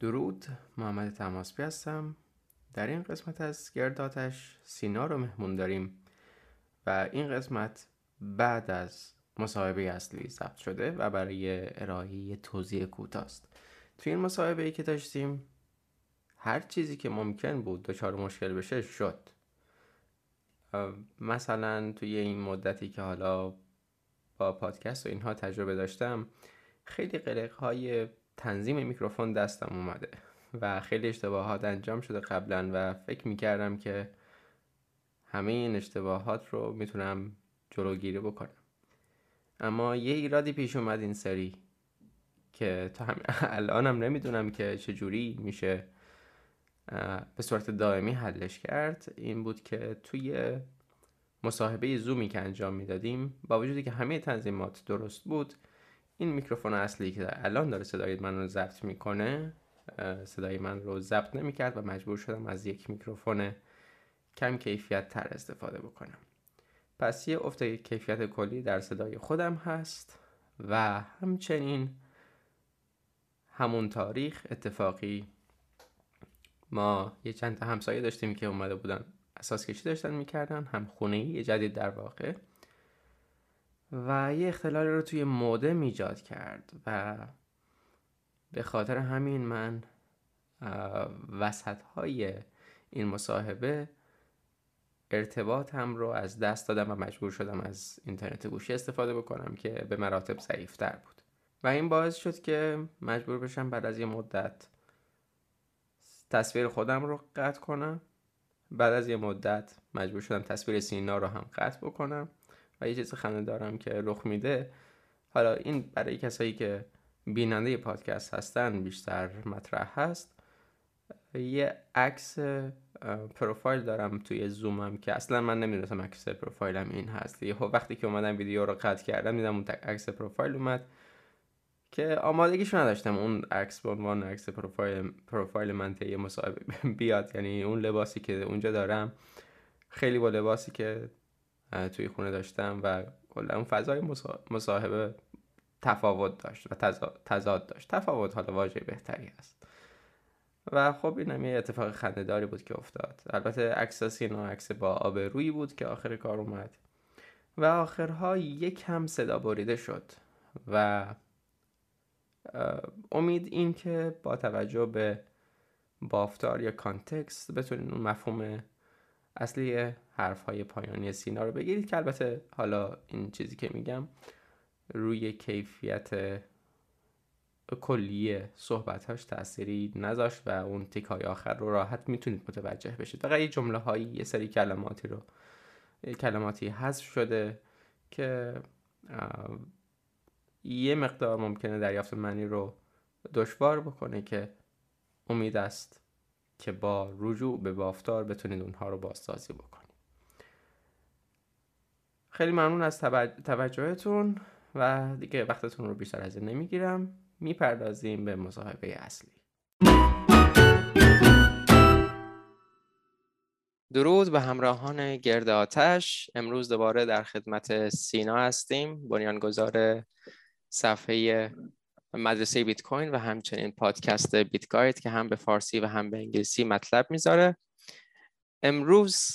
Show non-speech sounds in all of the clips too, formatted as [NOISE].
درود محمد تماسبی هستم. در این قسمت از گرداتش سینا رو مهمون داریم و این قسمت بعد از مصاحبه اصلی ثبت شده و برای ارائه توضیح کوتاه است توی این مصاحبه ای که داشتیم هر چیزی که ممکن بود دچار مشکل بشه شد. مثلا توی این مدتی که حالا با پادکست و اینها تجربه داشتم خیلی قلق های تنظیم میکروفون دستم اومده و خیلی اشتباهات انجام شده قبلا و فکر می‌کردم که همه این اشتباهات رو می‌تونم جلوگیری بکنم. اما یه ایرادی پیش اومد این سری که تا همین [LAUGHS] الانم نمی‌دونم که چجوری میشه به صورت دائمی حلش کرد این بود که توی مصاحبه زومی که انجام می‌دادیم با وجودی که همه تنظیمات درست بود این میکروفون اصلی که الان داره صدای من رو ضبط می‌کنه صدای من رو ضبط نمی‌کرد و مجبور شدم از یک میکروفون کم کیفیت تر استفاده بکنم. پس یه افت کیفیت کلی در صدای خودم هست و همچنین همون تاریخ اتفاقی ما یه چند تا همسایه داشتیم که اومده بودن. اساس کشی داشتن می‌کردن؟ هم خونه یه جدید در واقع. و یه اختلالی رو توی مودم ایجاد کرد و به خاطر همین من وسط های این مصاحبه ارتباطم رو از دست دادم و مجبور شدم از اینترنت گوشی استفاده بکنم که به مراتب ضعیفتر بود. و این باعث شد که مجبور بشم بعد از یه مدت تصویر خودم رو قطع کنم. بعد از یه مدت مجبور شدم تصویر سینا رو هم قطع بکنم و یه چیز خنده دارم که رخ میده. حالا این برای کسایی که بیننده پادکست هستن بیشتر مطرح هست. یه عکس پروفایل دارم توی زومم که اصلا من نمی‌دونستم عکس پروفایلم این هست. یه وقتی که اومدم ویدیو رو قطع کردم دیدم اون عکس پروفایل اومد. که آمادگیشو نداشتم اون عکس به عنوان عکس پروفایل پروفایل من طی مصاحبه [LAUGHS] بیاد. یعنی اون لباسی که اونجا دارم خیلی با لباسی که توی خونه داشتم و کلا اون فضای مصاحبه تفاوت داشت و تضاد داشت. تفاوت حالا واژه بهتری است و خب این هم یه اتفاق خندهداری بود که افتاد. البته عکس سینا عکس با آبرویی بود که آخر کار اومد. و آخرها یک هم صدا بریده شد. و امید این که با توجه به بافتار یا کانتکست بتونین اون مفهوم اصلی حرف های پایانی سینا رو بگیرید که البته حالا این چیزی که میگم روی کیفیت کلی صحبتاش تأثیری نذاشت و اون تیک های آخر رو راحت می‌تونید متوجه بشید. فقط یه جمله هایی یه سری کلماتی رو کلماتی حذف شده که یه مقدار ممکنه دریافت معنی رو دشوار بکنه که امید است که با رجوع به بافتار بتونید اونها رو بازسازی بکنید. خیلی ممنون از توجهتون و دیگه وقتتون رو بیشتر از این نمی‌گیرم. می‌پردازیم به مصاحبه اصلی. درود به همراهان گرد آتش. امروز دوباره در خدمت سینا هستیم. بنیانگذار صفحه مدرسه بیت کوین و همچنین پادکست بیت گاید که هم به فارسی و هم به انگلیسی مطلب می‌ذاره. امروز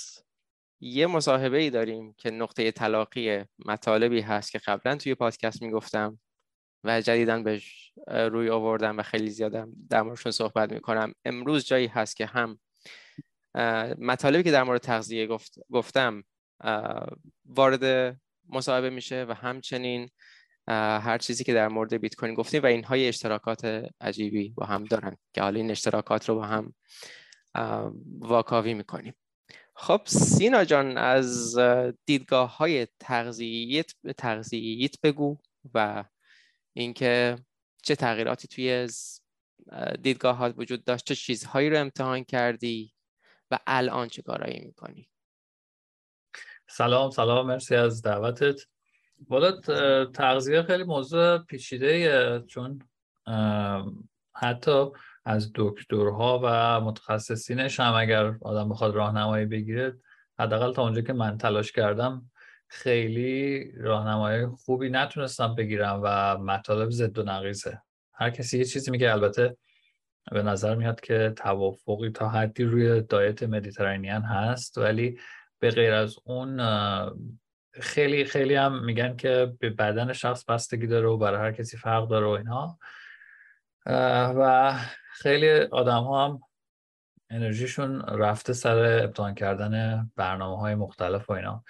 یه مصاحبه ای داریم که نقطه تلاقی مطالبی هست که قبلا توی پادکست می‌گفتم و جدیدا بهش روی آوردم و خیلی زیادم در موردشون صحبت می‌کنم. امروز جایی هست که هم مطالبی که در مورد تغذیه گفت، گفتم وارد مصاحبه میشه و همچنین هر چیزی که در مورد بیت کوین گفتیم و اینها اشتراکات عجیبی با هم دارن که حالا این اشتراکات رو با هم واکاوی می‌کنیم. خب سینا جان از دیدگاه های تغذییت تغذییت بگو و اینکه چه تغییراتی توی دیدگاه وجود داشت چه چیزهایی رو امتحان کردی و الان چه کارایی می‌کنی؟ سلام سلام مرسی از دعوتت. والا تغذیه خیلی موضوع پیچیده چون حتی از دکترها و متخصصینش هم اگر آدم بخواد راهنمایی بگیره حداقل تا اونجا که من تلاش کردم خیلی راهنمای خوبی نتونستم بگیرم و مطالب ضد و نقیزه هر کسی یه چیزی میگه البته به نظر میاد که توافقی تا حدی روی دایت مدیترانیان هست ولی به غیر از اون خیلی خیلی هم میگن که به بدن شخص بستگی داره و برای هر کسی فرق داره و اینها و خیلی آدم ها هم انرژیشون رفته سر ابتحان کردن برنامه های مختلف و اینا.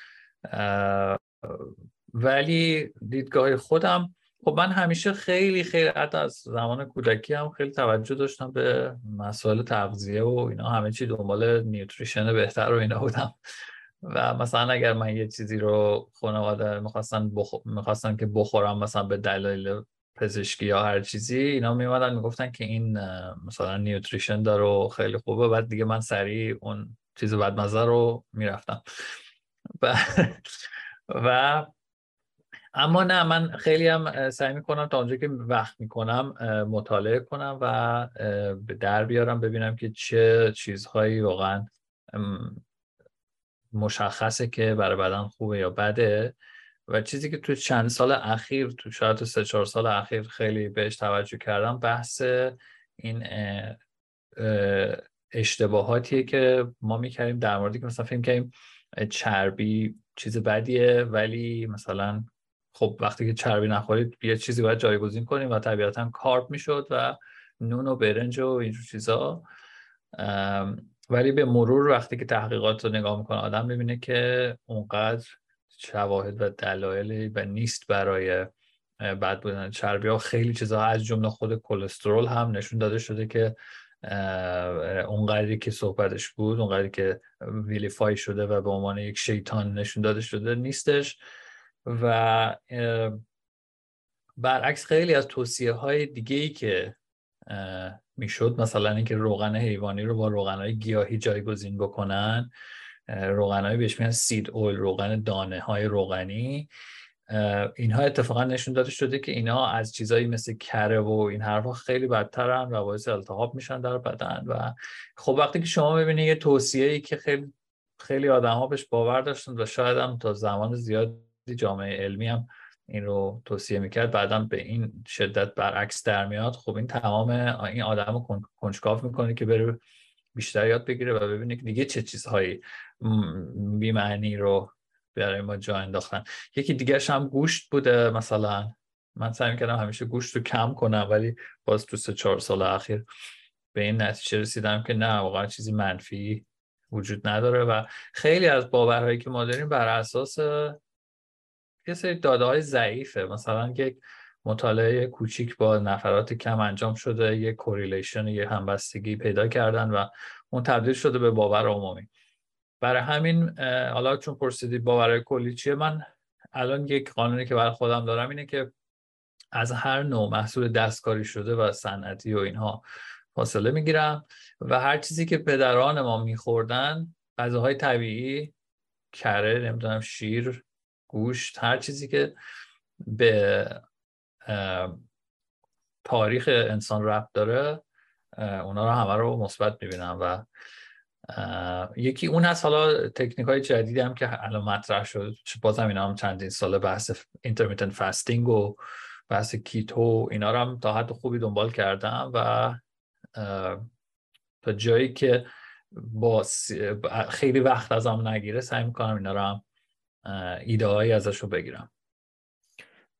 ولی دیدگاه خودم خب من همیشه خیلی خیلی حتی از زمان کودکی هم خیلی توجه داشتم به مسائل تغذیه و اینا. همه چی دنبال نیوتریشن بهتر و اینا بودم. و مثلا اگر من یه چیزی رو خانواده می‌خواستن, بخ... می‌خواستن که بخورم مثلا به دلایل پزشکی یا هر چیزی اینا میمدن می‌گفتن که این مثلا نیوتریشن داره خیلی خوبه. بعد دیگه من سریع اون چیز بدمزه رو می‌رفتم. [LAUGHS] و, و اما نه من خیلی هم سعی می‌کنم تا اونجا که وقت می‌کنم مطالعه کنم و در بیارم ببینم که چه چیزهایی واقعا مشخصه که برای بدن خوبه یا بده و چیزی که تو چند سال اخیر تو شاید تو سه چهار سال اخیر خیلی بهش توجه کردم بحث این اشتباهاتیه که ما می‌کردیم در موردی که مثلا فکر کردیم چربی چیز بدیه ولی مثلا خب وقتی که چربی نخورید یه چیزی باید جایگزین کنیم و طبیعتا کارب می‌شد و نون و برنج و اینجور چیزا. ولی به مرور وقتی که تحقیقات رو نگاه می‌کنه آدم می‌بینه که اونقدر شواهد و دلایل و نیست برای بد بودن چربی ها. خیلی چیزها از جمله خود کلسترول هم نشون داده شده که اونقدری که صحبتش بود اونقدری که ویلیفای شده و به عنوان یک شیطان نشون داده شده نیستش. و برعکس خیلی از توصیه های دیگه ای که می‌شد مثلا اینکه روغن حیوانی رو با روغن های گیاهی جایگزین بکنن. روغن های بهش میگن سید اویل روغن دانه های روغنی اینها اتفاقا نشون داده شده که اینها از چیزایی مثل کره و این حرفها خیلی بدترن و باعث التهاب میشن در بدن. و خب وقتی که شما ببینید یه توصیه ای که خیلی خیلی آدم ها بهش باور داشتن و شاید هم تا زمان زیادی جامعه علمی هم این رو توصیه می‌کرد. بعدا به این شدت برعکس در میاد. خب این تمام این آدم رو می‌کنه که بره بیشتر یاد بگیره و ببینه که دیگه چه چیزهایی بیمعنی رو برای ما جا انداختن. یکی دیگرش هم گوشت بوده مثلا. من سعی می‌کردم همیشه گوشت رو کم کنم ولی باز تو سه چهار سال اخیر به این نتیجه رسیدم که نه واقعا چیزی منفی وجود نداره و خیلی از باورهایی که ما داریم بر اساس یه سری داده های ضعیفه. مثلا یک مطالعه کوچیک با نفرات کم انجام شده یه کوریلیشن یه همبستگی پیدا کردن و اون تبدیل شده به باور عمومی. برای همین حالا چون پرسیدی باور کلی چیه من الان یک قانونی که برای خودم دارم اینه که از هر نوع محصول دستکاری شده و صنعتی و اینها فاصله می‌گیرم و هر چیزی که پدران ما میخوردن غذاهای طبیعی کره نمی‌دونم شیر گوشت هر چیزی که به تاریخ انسان ربط داره اونا رو همه رو مثبت می‌بینم و یکی اون هست حالا تکنیک های جدیدی هم که الان مطرح شد بازم اینا هم چندین سال بحث intermittent fasting و بحث keto اینا رو هم تا حد خوبی دنبال کردم و تا جایی که با خیلی وقت ازم نگیره سعی می‌کنم اینا رو هم ایده هایی ازش رو بگیرم.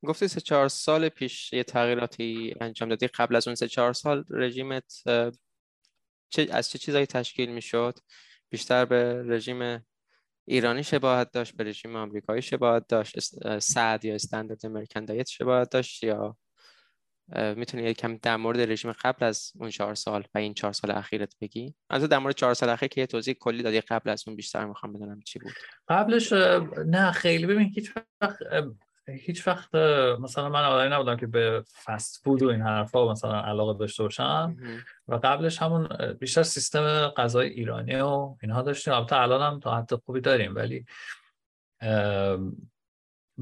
گفتی سه چهار سال پیش یه تغییراتی انجام دادی. قبل از اون سه چهار سال رژیمت چه از چه چیزایی تشکیل می‌شد؟ بیشتر به رژیم ایرانی شباهت داشت به رژیم آمریکایی شباهت داشت سعد یا استاندارد امریکن دایت شباهت داشت یا می‌تونی یه کم در مورد رژیم قبل از اون چهار سال و این چهار سال اخیرت بگی؟ از در مورد چهار سال اخیر که یه توضیح کلی دادی قبل از اون بیشتر می‌خوام بدونم چی بود. قبلش نه خیلی. ببین هیچ وقت هیچ وقت مثلا من آدمی نبودم که به فست فود و این حرفا مثلا علاقه داشته باشم. و قبلش همون بیشتر سیستم غذای ایرانی و اینها داشتیم. البته الان هم تا حد خوبی داریم ولی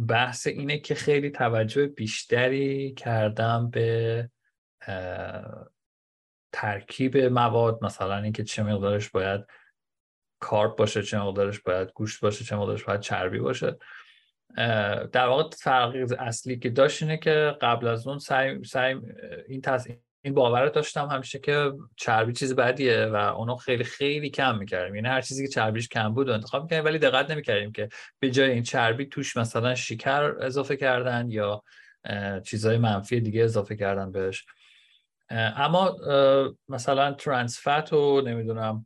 بحث اینه که خیلی توجه بیشتری کردم به ترکیب مواد مثلا اینکه چه مقدارش باید کارب باشه چه مقدارش باید گوشت باشه چه مقدارش باید چربی باشه. در واقع فرق اصلی که داشت اینه که قبل از اون سعی, سعی این تص... این باور داشتم همیشه که چربی چیز بدیه و اونو خیلی خیلی کم می‌کردیم. یعنی هر چیزی که چربیش کم بود انتخاب می‌کردیم ولی دقت نمی‌کردیم که به جای این چربی توش مثلا شکر اضافه کردن یا چیزهای منفی دیگه اضافه کردن بهش. اما مثلا ترانسفت و نمی‌دونم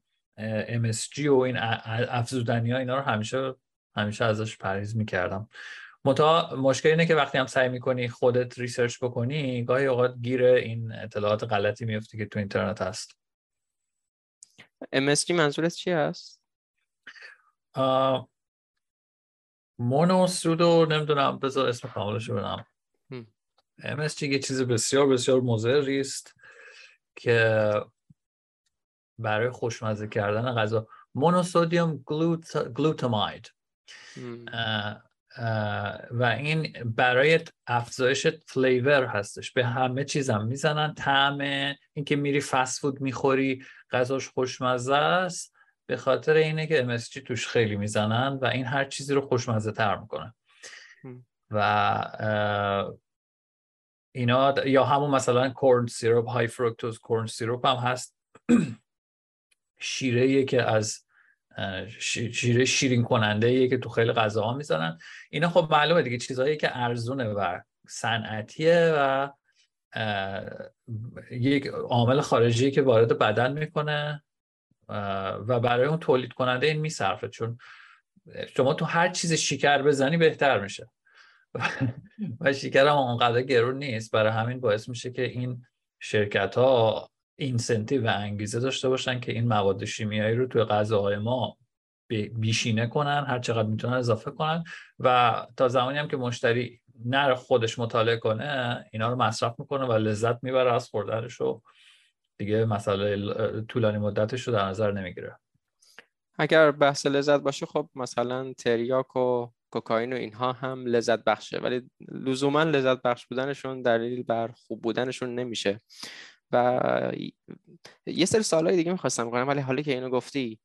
MSG و این افزودنی ها اینا رو همیشه همیشه ازش پریز می‌کردم. منتها مشکل اینه که وقتی هم سعی می‌کنی خودت research بکنی گاهی اوقات گیر این اطلاعات غلطی میفتی که تو اینترنت هست. MSG منظورت چی هست؟ monosodium نمی‌دونم بذار اسم کاملش بدم. MSG یه چیز بسیار بسیار مضری است که برای خوشمزه کردن غذا. مونوسودیوم گلوتاماید و این برای افزایش فلیور هستش. به همه چیزم می‌زنن. طعم اینکه میری فست فود می‌خوری غذاش خوشمزه است. به خاطر اینه که MSG توش خیلی می‌زنن و این هر چیزی رو خوشمزه تر می‌کنه. و اینا یا همون مثلا کورن سیروپ های فروکتوز کورن سیروپ هم هست. [CLEARS THROAT] شیره که از شیره شیرین کننده که تو خیلی غذاها می‌زنن. اینا خب معلومه دیگه چیزهایی که ارزونه و صنعتیه و یک عامل خارجی که وارد بدن می‌کنه و برای اون تولید کننده این میصرفه. چون شما تو هر چیز شکر بزنی بهتر میشه. [LAUGHS] و شکر هم اونقدر گرون نیست. برای همین باعث میشه که این شرکت ها اینسنتیو و انگیزه داشته باشن که این مواد شیمیایی رو توی غذاهای ما بیشینه کنن هر چقدر می‌تونن اضافه کنن و تا زمانی هم که مشتری نر خودش مطالعه کنه اینا رو مصرف می‌کنه و لذت می‌بره از خوردنش و دیگه مسئله طولانی مدتش رو در نظر نمی‌گیره. اگر بحث لذت باشه خب مثلا تریاک و کوکائین و اینها هم لذت بخشه ولی لزوما لذت بخش بودنشون دلیل بر خوب بودنشون نمیشه. و یه سری سوالای دیگه می‌خواستم کنم ولی حالی که اینو گفتی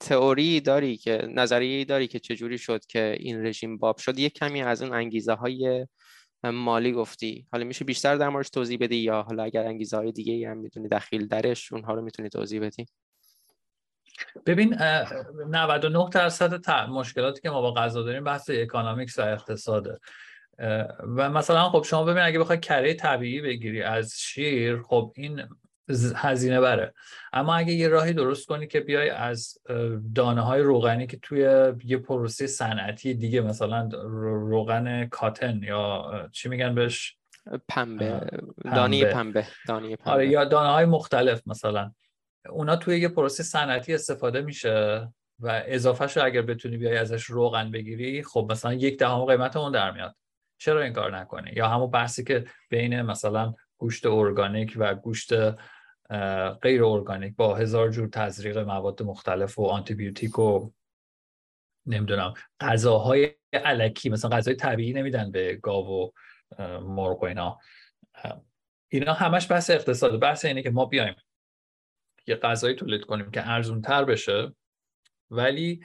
تئوری داری که نظریه داری که چجوری شد که این رژیم باب شد؟ یه کمی از اون انگیزه های مالی گفتی. حالا میشه بیشتر در موردش توضیح بدی یا حالا اگر انگیزه های دیگه هم می‌تونی دخیل درش اونها رو می‌تونی توضیح بدی؟ ببین 99 درصد مشکلاتی که ما با غذا داریم بحث economics و اقتصاده. و مثلا خب شما ببین اگه بخوای کره طبیعی بگیری از شیر خب این هزینه بره. اما اگه یه راهی درست کنی که بیای از دانه های روغنی که توی یه پروسه صنعتی دیگه مثلا روغن کاتن یا چی میگن بهش؟ پنبه. دانی پنبه. دانی پنبه آره یا دانه های مختلف مثلا. اونا توی یه پروسه صنعتی استفاده میشه و اضافهش رو اگر بتونی بیای ازش روغن بگیری خب مثلا یک دهم قیمت اون در میاد. چرا این کار نکنی؟ یا همون بحثی که بین مثلا گوشت ارگانیک و گوشت غیر ارگانیک با هزار جور تزریق مواد مختلف و آنتیبیوتیک و نمی‌دونم غذاهای علکی مثلا غذای طبیعی نمیدن به گاو و مرغ و اینا. اینا همش بحث اقتصاد. بحث اینه که ما بیایم یه غذایی تولید کنیم که ارزون تر بشه ولی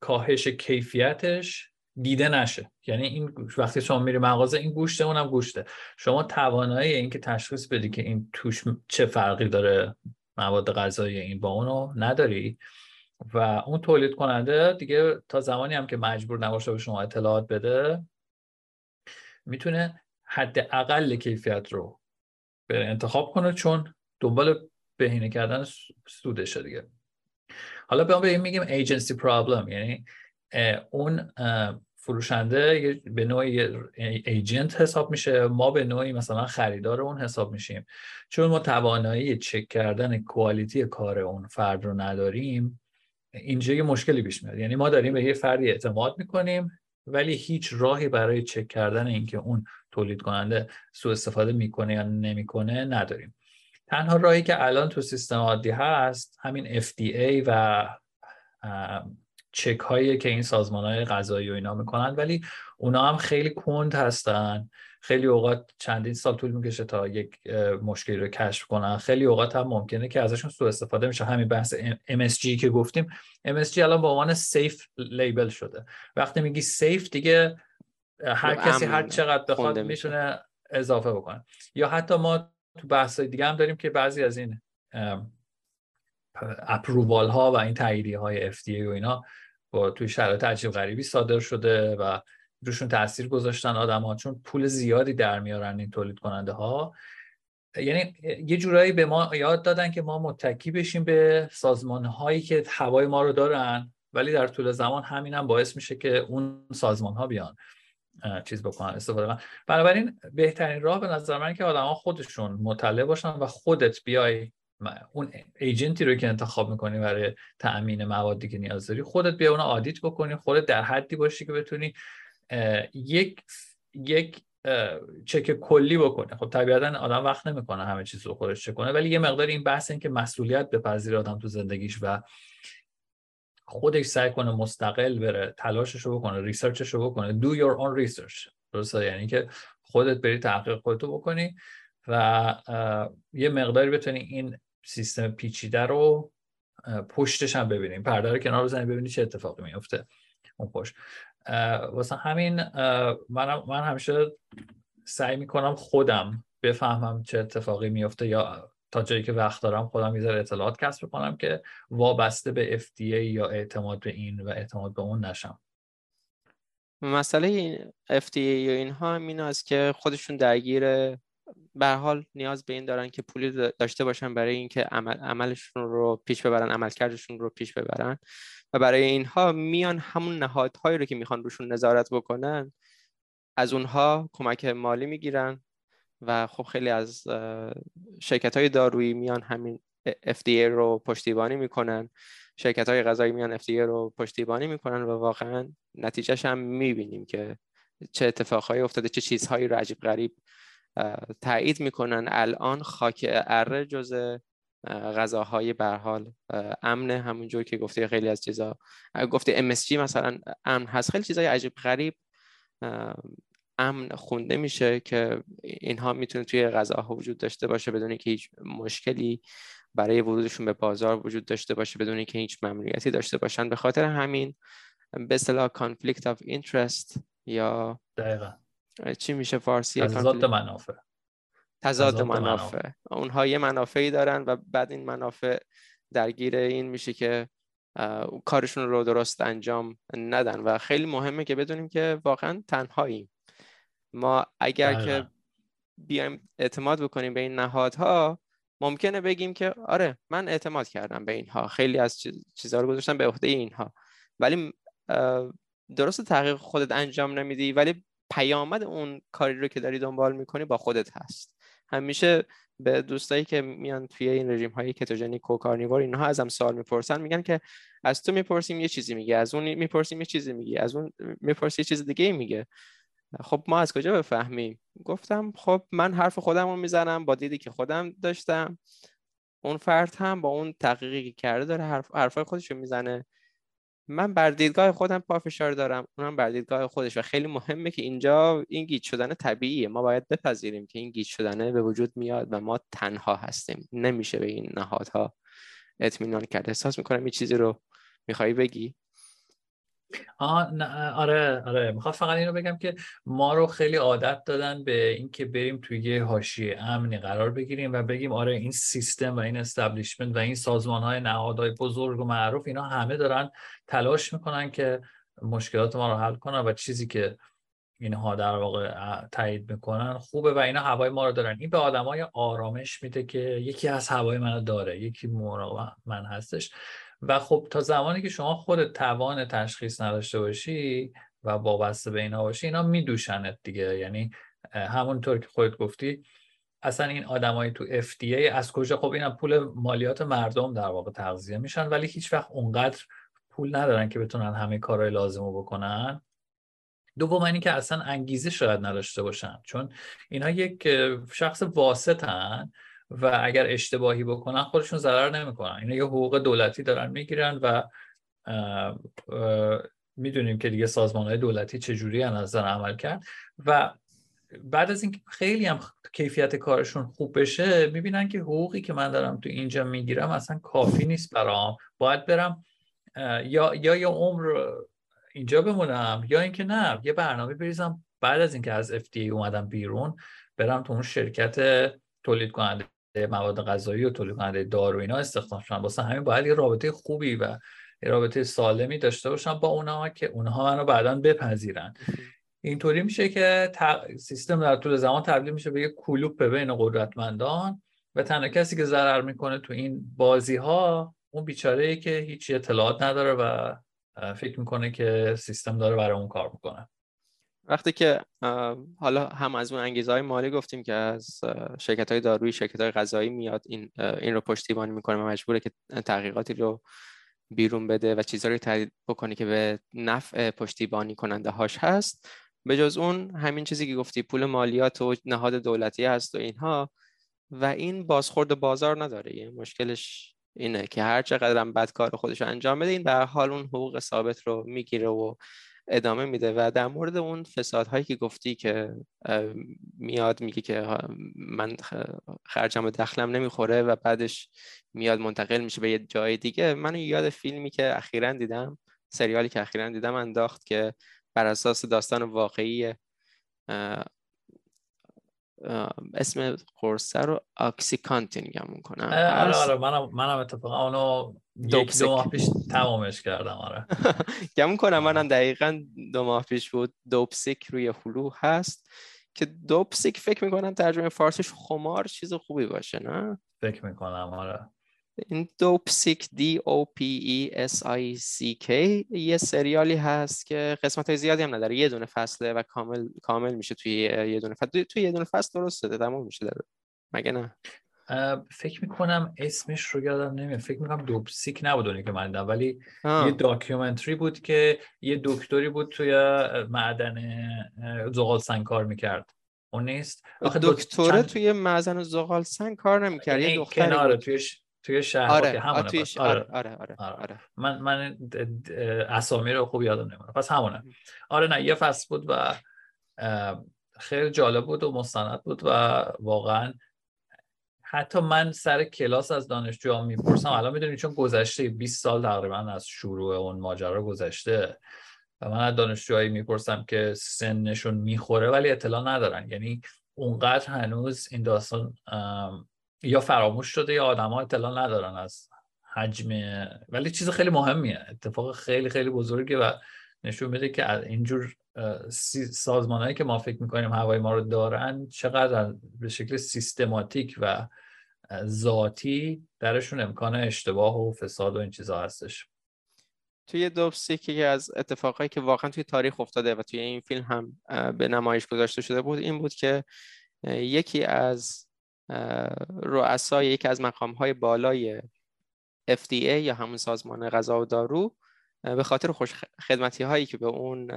کاهش کیفیتش دیده نشه. یعنی این وقتی شما میری مغازه این گوشته اونم گوشته. شما توانایی اینکه تشخیص بدی که این توش چه فرقی داره مواد غذایی این با اونو نداری و اون تولید کننده دیگه تا زمانی هم که مجبور نباشه به شما اطلاعات بده می‌تونه حد اقل کیفیت رو به انتخاب کنه چون دنبال بهینه کردن سودشه دیگه. حالا به این میگیم ایجنسی پرابلم یعنی اون فروشنده به نوعی ایجنت حساب میشه. ما به نوعی مثلا خریدار اون حساب میشیم. چون ما توانایی چک کردن کوالیتی کار اون فرد رو نداریم اینجا یه مشکلی پیش میاد. یعنی ما داریم به یه فردی اعتماد می‌کنیم ولی هیچ راهی برای چک کردن اینکه اون تولید کننده سوء استفاده می‌کنه یا نمی‌کنه نداریم. تنها راهی که الان تو سیستم عادی هست همین FDA و چک هایی که این سازمان های غذایی و اینا می‌کنن ولی اونا هم خیلی کند هستن. خیلی اوقات چندین سال طول می‌کشه تا یک مشکلی رو کشف کنن. خیلی اوقات هم ممکنه که ازشون سوء استفاده میشه. همین بحث MSG که گفتیم. MSG الان به عنوان سیف لیبل شده. وقتی میگی سیف دیگه هر کسی هر چقدر بخواد می‌تونه اضافه بکنه. یا حتی ما تو بحث دیگه هم داریم که بعضی از این اپرووال ها و این تاییدی های FDA و اینا با توی شرایط عجیب غریبی صادر شده و روشون تاثیر گذاشتن آدم ها چون پول زیادی در میارن این تولید کننده ها یعنی یه جورایی به ما یاد دادن که ما متکی بشیم به سازمان هایی که هوای ما رو دارن ولی در طول زمان همین هم باعث میشه که اون سازمان ها بیان چیز بکنن استفاده کنن. بنابراین بهترین راه به نظر من که آدما خودشون مطلع باشن و خودت بیای اون ایجنتی رو که انتخاب می‌کنی برای تأمین موادی که نیاز داری خودت بیا اون آدیت بکنی خودت در حدی باشی که بتونی یک یک چک کلی بکنه خب طبیعتا آدم وقت نمی‌کنه همه چیز رو خودش چک کنه ولی یه مقدار این بحث این که مسئولیت بپذیره آدم تو زندگیش و خودش سعی کنه مستقل بره تلاشش رو بکنه ریسرچش رو بکنه do your own research. درسته؟ یعنی که خودت بری تحقیق خودتو بکنی. و یه مقداری بتونی این سیستم پیچیده رو پشتش هم ببینیم پرده رو کنار بزنی ببینی چه اتفاقی میفته اون پشت. واسه همین من, من همیشه سعی می‌کنم خودم بفهمم چه اتفاقی میفته یا تا جایی که وقت دارم خودم یه اطلاعات کسب کنم که وابسته به FDA یا اعتماد به این و اعتماد به اون نشم. مسئله این FDA یا اینها هم این است که خودشون درگیر به حال نیاز به این دارن که پولی داشته باشن برای اینکه عمل عملشون رو پیش ببرن عملکردشون رو پیش ببرن. و برای اینها میان همون نهادهایی رو که می‌خوان روشون نظارت بکنن از اونها کمک مالی می‌گیرن و خب خیلی از شرکت های دارویی میان همین FDA رو پشتیبانی می‌کنن. شرکت های غذایی میان FDA رو پشتیبانی می‌کنن و واقعا نتیجهش هم می‌بینیم که چه اتفاقهایی افتاده چه چیزهایی رو عجیب غریب تایید می‌کنن الان خاک اره جز غذاهای به حال امن همونجور که گفته خیلی از چیزا. گفته MSG مثلا امن هست خیلی چیزای عجیب غریب امن خونده میشه که اینها می‌تونه توی غذاها وجود داشته باشه بدون که هیچ مشکلی برای ورودشون به بازار وجود داشته باشه بدون که هیچ ممنوعیتی داشته باشن. به خاطر همین به اصطلاح conflict of interest یا دقیقا. چی میشه فارسی؟ تضاد منافع. تضاد منافع. اونها یه منافعی دارن و بعد این منافع درگیر این میشه که کارشون رو درست انجام ندن. و خیلی مهمه که بدونیم که واقعا تنهاییم. ما اگر که بیایم اعتماد بکنیم به این نهادها ممکنه بگیم که آره من اعتماد کردم به اینها. خیلی از چیزها رو گذاشتم به عهده اینها. ولی درست تحقیق خودت انجام نمیدی ولی پیامد اون کاری رو که داری دنبال می‌کنی با خودت هست. همیشه به دوستایی که میان توی این رژیم های کتوژنیک و کارنیوار اینها ازم سوال می‌پرسن میگن که از تو می‌پرسیم یه چیزی میگه از اون می‌پرسیم یه چیزی میگه از اون می‌پرسی یه چیز دیگه میگه. خب ما از کجا بفهمیم؟ گفتم خب من حرف خودم رو می‌زنم با دیدی که خودم داشتم. اون فرد هم با اون تحقیقی که کرده داره حرف حرفای خودش رو می‌زنه. من بر دیدگاه خودم پافشار دارم اونم بر دیدگاه خودش و خیلی مهمه که اینجا این گیج شدن طبیعیه. ما باید بپذیریم که این گیج شدنه به وجود میاد و ما تنها هستیم. نمیشه به این نهادها اطمینان کرد. احساس می‌کنم این چیزی رو میخوایی بگی؟ آره آره. می‌خوام فقط اینو بگم که ما رو خیلی عادت دادن به اینکه بریم توی یه حاشیه امنی قرار بگیریم و بگیم آره این سیستم و این استبلیشمنت و این سازمان های نهادهای بزرگ و معروف اینا همه دارن تلاش می‌کنن که مشکلات ما رو حل کنن و چیزی که اینها در واقع تایید می‌کنن خوبه و اینا هوای ما رو دارن. این به آدمای آرامش میده که یکی از هوای منو داره یکی مراقب من هستش. و خب تا زمانی که شما خود توان تشخیص نداشته باشی و وابسته به اینا باشی اینا میدوشنت دیگه. یعنی همونطور که خودت گفتی اصلا این آدمایی تو FDA از کجا؟ خب اینا پول مالیات مردم در واقع تغذیه میشن ولی هیچ وقت اونقدر پول ندارن که بتونن همه کارهای لازم رو بکنن. دوم اینی که اصلا انگیزه شاید نداشته باشن چون اینها یک شخص واسطن. و اگر اشتباهی بکنن خودشون ضرر نمی‌کنن. اینا یه حقوق دولتی دارن می‌گیرن و می‌دونیم که دیگه سازمان های دولتی چجوری از نظر عمل کرد. و بعد از اینکه خیلی هم کیفیت کارشون خوب بشه می‌بینن که حقوقی که من دارم تو اینجا می‌گیرم اصلا کافی نیست برام. باید برم یا یا یا عمر اینجا بمونم یا اینکه نه یه برنامه بریزم. بعد از اینکه از FDA اومدم بیرون برم تو اون شرکت تولید کننده مواد غذایی و تولید کننده دارو اینا استخدام شدم واسه همین باید یه رابطه خوبی و یه رابطه سالمی داشته باشم با اونها که اونها منو بعدا بپذیرن. اینطوری میشه که سیستم در طول زمان تبدیل میشه به یه کلوپ بین قدرتمندان و تنها کسی که ضرر می‌کنه تو این بازی ها اون بیچاره ای که هیچ اطلاعات نداره و فکر می‌کنه که سیستم داره برای اون کار می‌کنه. وقتی که حالا هم از اون انگیزه های مالی گفتیم که از شرکت های دارویی شرکت های غذایی میاد این این رو پشتیبانی می‌کنه و مجبوره که تحقیقاتی رو بیرون بده و چیزهایی رو تایید بکنه که به نفع پشتیبانی کننده هاش هست. به جز اون همین چیزی که گفتی پول مالیات و نهاد دولتی هست و اینها و این بازخورد بازار نداره. یه مشکلش اینه که هر چقدر هم بد کار خودش انجام بده این به حال اون حقوق ثابت رو می‌گیره و ادامه میده و در مورد اون فسادهایی که گفتی که میاد میگه که من خرجم و دخلم نمی‌خوره و بعدش میاد منتقل میشه به یه جای دیگه. من یاد فیلمی که اخیرا دیدم سریالی که اخیرا دیدم انداخت که بر اساس داستان واقعی اسم قرصه رو آکسیکانتین گمون کنم. آره آره منم منم اتفاقا اونو یک دو ماه پیش تمامش کردم آره. [LAUGHS] گمون کنم منم دقیقا دو ماه پیش بود. Dopesick روی Hulu هست که Dopesick فکر می‌کنم ترجمه فارسیش خمار چیز خوبی باشه نه؟ فکر می‌کنم آره. Dopesick D O P E S I C K یه سریالی هست که قسمت های زیادی هم نداره. یه دونه فصله و کامل کامل میشه توی یه دونه فصل. توی یه دونه فصل درسته تموم میشه داره. مگه نه؟ فکر می‌کنم اسمش رو یادم نمیاد. فکر می‌کنم دوپسیک نبود که من دیدم. ولی یه داکیومنتری بود که یه دکتری بود توی معدن زغال سنگ کار می‌کرد. اون نیست؟ دکتره چند... توی معدن زغال سنگ کار نمی‌کرد. یه دختری کناره توی توی شهر آره. که همونه آره. آره. آره. آره. آره. من من اسامی رو خوب یادم نمیاد پس همونه آره نه یه فصل بود و خیلی جالب بود و مستند بود و واقعا حتی من سر کلاس از دانشجوها می‌پرسم الان می‌دونی چون گذشته 20 سال تقریبا از شروع اون ماجرا گذشته و من از دانشجوهایی می‌پرسم که سنشون می‌خوره ولی اطلاع ندارن یعنی اونقدر هنوز این داستان یا فراموش شده یا آدم ها اطلاع ندارن از حجم ولی چیز خیلی مهمیه. اتفاق خیلی خیلی بزرگه و نشون میده که اینجور سازمان که ما فکر می‌کنیم هوای ما رو دارن چقدر به شکل سیستماتیک و ذاتی درشون امکان اشتباه و فساد و این چیزا هستش. توی دوبسی که از اتفاقایی که واقعا توی تاریخ افتاده و توی این فیلم هم به نمایش گذاشته شده بود این بود که یکی از رؤسای یکی از های بالای FDA یا همون سازمان غذا و دارو به خاطر خوش خدمتی هایی که به اون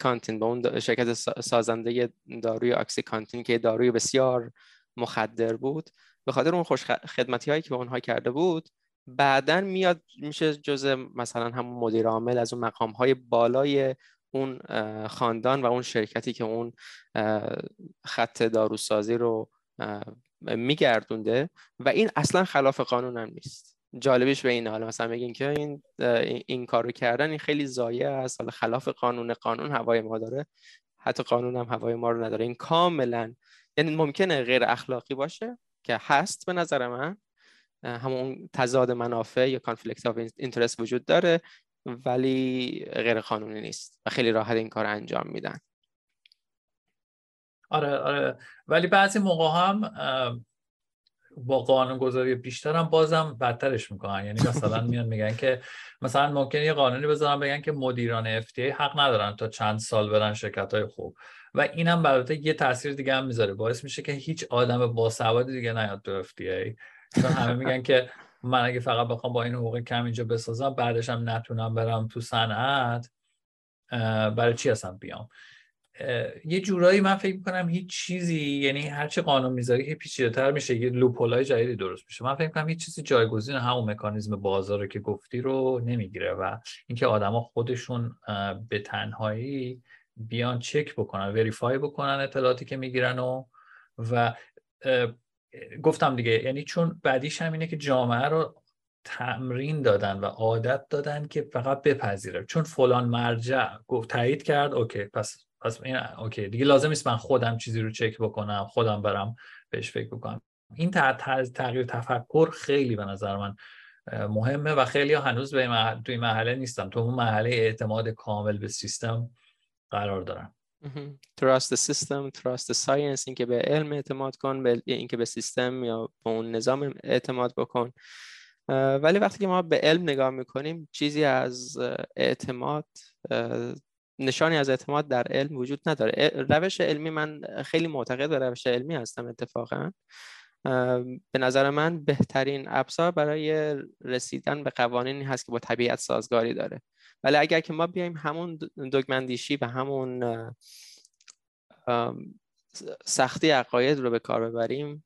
کانتین به اون شرکت سازنده داروی کانتین که داروی بسیار مخدر بود به خاطر اون خوش خدمتی هایی که به اونها کرده بود بعدا میاد میشه جزء مثلا همون مدیر عامل از اون مقام های بالای اون خاندان و اون شرکتی که اون خط داروسازی رو میگردونده و این اصلا خلاف قانون هم نیست. جالبش به این حالا مثلا بگین که این این کارو کردن این خیلی ضایع است. حالا خلاف قانون قانون هوای ما داره. حتی قانون هم هوای ما رو نداره. این کاملا یعنی ممکنه غیر اخلاقی باشه که هست به نظر من. همون تضاد منافع یا conflict of interest وجود داره ولی غیر قانونی نیست و خیلی راحت این کار انجام میدن. آره آره. ولی بعضی موقع هم با قانون گذاری بیشتر هم بازم بدترش می‌کنن. یعنی مثلا میان میگن که مثلا ممکنه یه قانونی بذارن بگن که مدیران FTA حق ندارن تا چند سال برن شرکت های خوب. و اینم البته یه تاثیر دیگه هم می‌ذاره. باعث میشه که هیچ آدم باسواد دیگه نیاد تو FTA چون همه میگن که من اگه فقط بخوام با این حقوق کم اینجا بسازم بعدش هم نتونم برم تو صنعت برای چی اصلا بیام؟ یه جورایی من فکر می‌کنم هیچ چیزی یعنی هرچی قانون می‌ذاری که پیچیده‌تر میشه یه loophole های جدیدی درست میشه. من فکر می‌کنم هیچ چیزی جایگزین همون مکانیزم بازار که گفتی رو نمی‌گیره و اینکه آدما خودشون به تنهایی بیان چک بکنن verify بکنن اطلاعاتی که می‌گیرن و و گفتم دیگه یعنی چون بعدیش هم اینه که جامعه رو تمرین دادن و عادت دادن که فقط بپذیره. چون فلان مرجع گفت تایید کرد okay پس پس این okay دیگه لازم نیست من خودم چیزی رو چک بکنم خودم برم بهش فکر بکنم. این تغییر تفکر خیلی به نظر من مهمه و خیلی هنوز به. توی محله نیستم تو اون محله اعتماد کامل به سیستم قرار the system trust the science اینکه به علم اعتماد کن به اینکه به سیستم یا به اون نظام اعتماد بکن. ولی وقتی که ما به علم نگاه می‌کنیم چیزی از اعتماد نشانی از اعتماد در علم وجود نداره. روش علمی من خیلی معتقد به روش علمی هستم اتفاقا. به نظر من بهترین ابزار برای رسیدن به قوانینی هست که با طبیعت سازگاری داره. ولی اگر که ما بیایم همون دگمندیشی و همون سختی عقاید رو به کار ببریم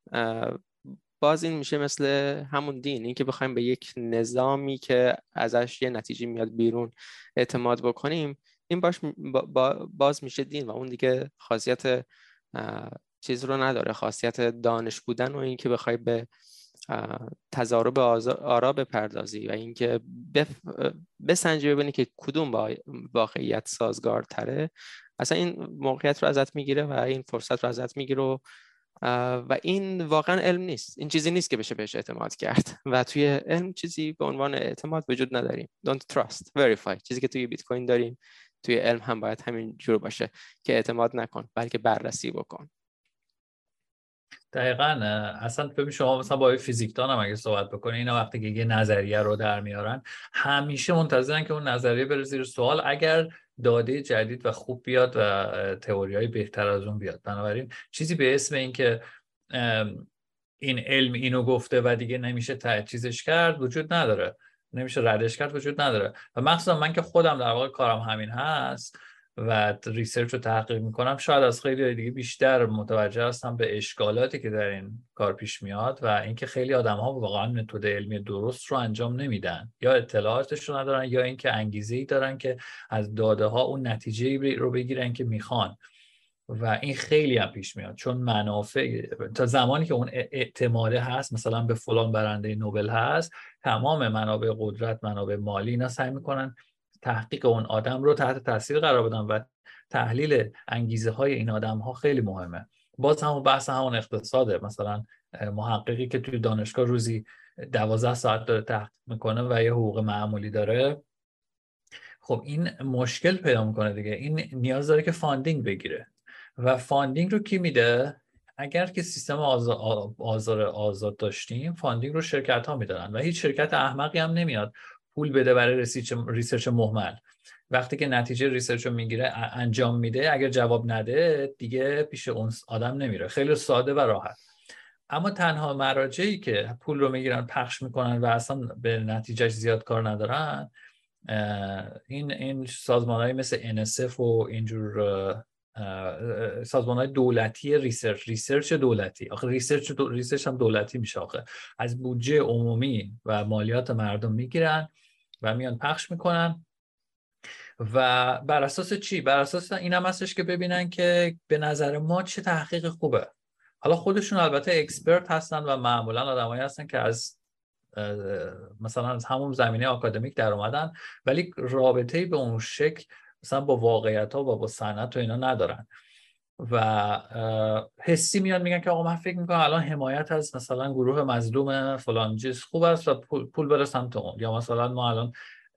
باز این میشه مثل همون دین. اینکه بخوایم به یک نظامی که ازش یه نتیجه میاد بیرون اعتماد بکنیم این باش باز میشه دین و اون دیگه خاصیت چیز رو نداره. خاصیت دانش بودن و اینکه بخوای به تضارب آرا بپردازی و اینکه بف... بسنجی ببینی که کدوم با واقعیت سازگارتره. اصلا این موقعیت رو ازت می‌گیره و این فرصت رو ازت می‌گیره و و این واقعا علم نیست. این چیزی نیست که بشه بهش اعتماد کرد. [LAUGHS] و توی علم چیزی به عنوان اعتماد وجود نداریم. Don't trust. Verify. چیزی که توی بیت کوین داریم. توی علم هم باید همین جور باشه که اعتماد نکن بلکه بررسی بکن. دقیقا اصلا ببین شما مثلا با فیزیکدان هم اگه صحبت بکنی اینا وقتی که یه نظریه رو در میارن همیشه منتظرن که اون نظریه بره زیر سوال اگر داده جدید و خوب بیاد و تئوری های بهتر از اون بیاد. بنابراین چیزی به اسم اینکه این علم اینو گفته و دیگه نمیشه چیزش کرد وجود نداره. نمیشه ردش کرد وجود نداره. و مخصوصا من که خودم در واقع کارم همین هست و research رو تحقیق می‌کنم شاید از خیلی دیگه بیشتر متوجه هستم به اشکالاتی که در این کار پیش میاد و اینکه خیلی آدم ها واقعا متد علمی درست رو انجام نمیدن. یا اطلاعاتش رو ندارن یا اینکه انگیزه ای دارن که از داده ها اون نتیجه رو بگیرن که می‌خوان. و این خیلی هم پیش میاد. چون منافع تا زمانی که اون اعتماده هست مثلا به فلان برنده نوبل هست تمام منابع قدرت منابع مالی اینا سعی می‌کنن تحقیق اون آدم رو تحت تاثیر قرار بدن و تحلیل انگیزه های این آدم ها خیلی مهمه. باز همون بحث همون اقتصاده. مثلا محققی که توی دانشگاه روزی دوازده ساعت داره تحقیق می‌کنه و یه حقوق معمولی داره. خب این مشکل پیدا می‌کنه دیگه. این نیاز داره که funding بگیره. و funding رو کی میده؟ اگر که سیستم بازار آزاد داشتیم funding رو شرکت ها میدارن و هیچ شرکت احمقی هم نمیاد پول بده برای research, مهمل وقتی که نتیجه research رو می‌گیره انجام میده اگر جواب نده دیگه پیش اون آدم نمیره. خیلی ساده و راحت. اما تنها مراجعی که پول رو می‌گیرن پخش می‌کنن و اصلا به نتیجهش زیاد کار ندارن این این سازمان مثل NSF و اینجور سازمان های دولتی research research دولتی. آخه research research هم دولتی میشه آخه. از بودجه عمومی و مالیات مردم می‌گیرن و میان پخش می‌کنن. و بر اساس چی؟ بر اساس این هم هستش که ببینن که به نظر ما چه تحقیق خوبه. حالا خودشون البته expert هستن و معمولا آدمایی هستن که از مثلا از همون زمینه آکادمیک در اومدن. ولی رابطه به اون شکل مثلا با واقعیت ها و با صنعت و اینا ندارن. و حسی میان میگن که آقا من فکر می‌کنم الان حمایت از مثلا گروه مظلوم فلان چیز خوب است و پول بره سمت اون. یا مثلا ما الان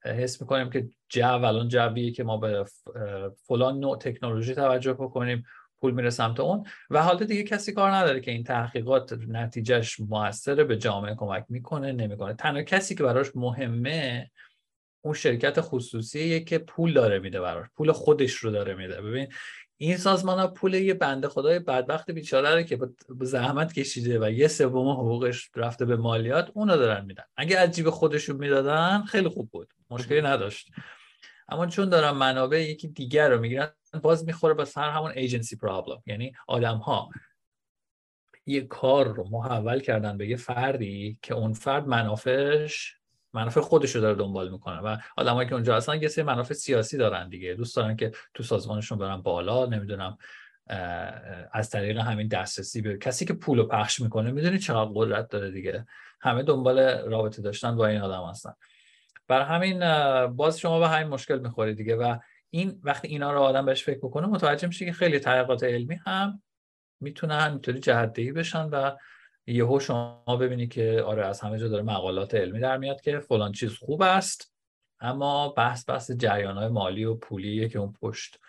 حس می‌کنیم که جو الان جویه که ما به فلان نوع تکنولوژی توجه بکنیم پول میره سمت اون. و حالا دیگه کسی کار نداره که این تحقیقات نتیجهش موثره به جامعه کمک می‌کنه نمی‌کنه. تنها کسی که براش مهمه اون شرکت خصوصیه که پول داره میده براش پول خودش رو داره میده. ببین این سازمان ها پول یه بنده خدای بدبخت بیچاره رو که زحمت کشیده و یه سوم حقوقش رفته به مالیات اونو دارن میدن. اگه از جیب خودشون می‌دادن خیلی خوب بود. مشکلی نداشت. اما چون دارن منابع یکی دیگر رو می‌گیرن باز می‌خوره به سر همون ایجنسی پرابلم یعنی آدم ها یه کار رو محول کردن به یه فردی که اون فرد منافعش منافع خودش رو داره دنبال می‌کنه و آدمایی که اونجا هستن یه سری منافع سیاسی دارن دیگه. دوست دارن که تو سازمانشون برن بالا نمی‌دونم از طریق همین دسترسی به کسی که پول پخش می‌کنه می‌دونی چقدر قدرت داره دیگه. همه دنبال رابطه داشتن با این آدم هستن. بر همین باز شما به همین مشکل می‌خورید دیگه و این وقتی اینا رو آدم بهش فکر بکنه متوجه میشه که خیلی تحقیقات علمی هم می‌تونن اینطوری جهت بشن و یهو شما ببینی که آره از همه جا داره مقالات علمی در میاد که فلان چیز خوب است اما بحث بحث جریان های مالی و پولیه که اون پشت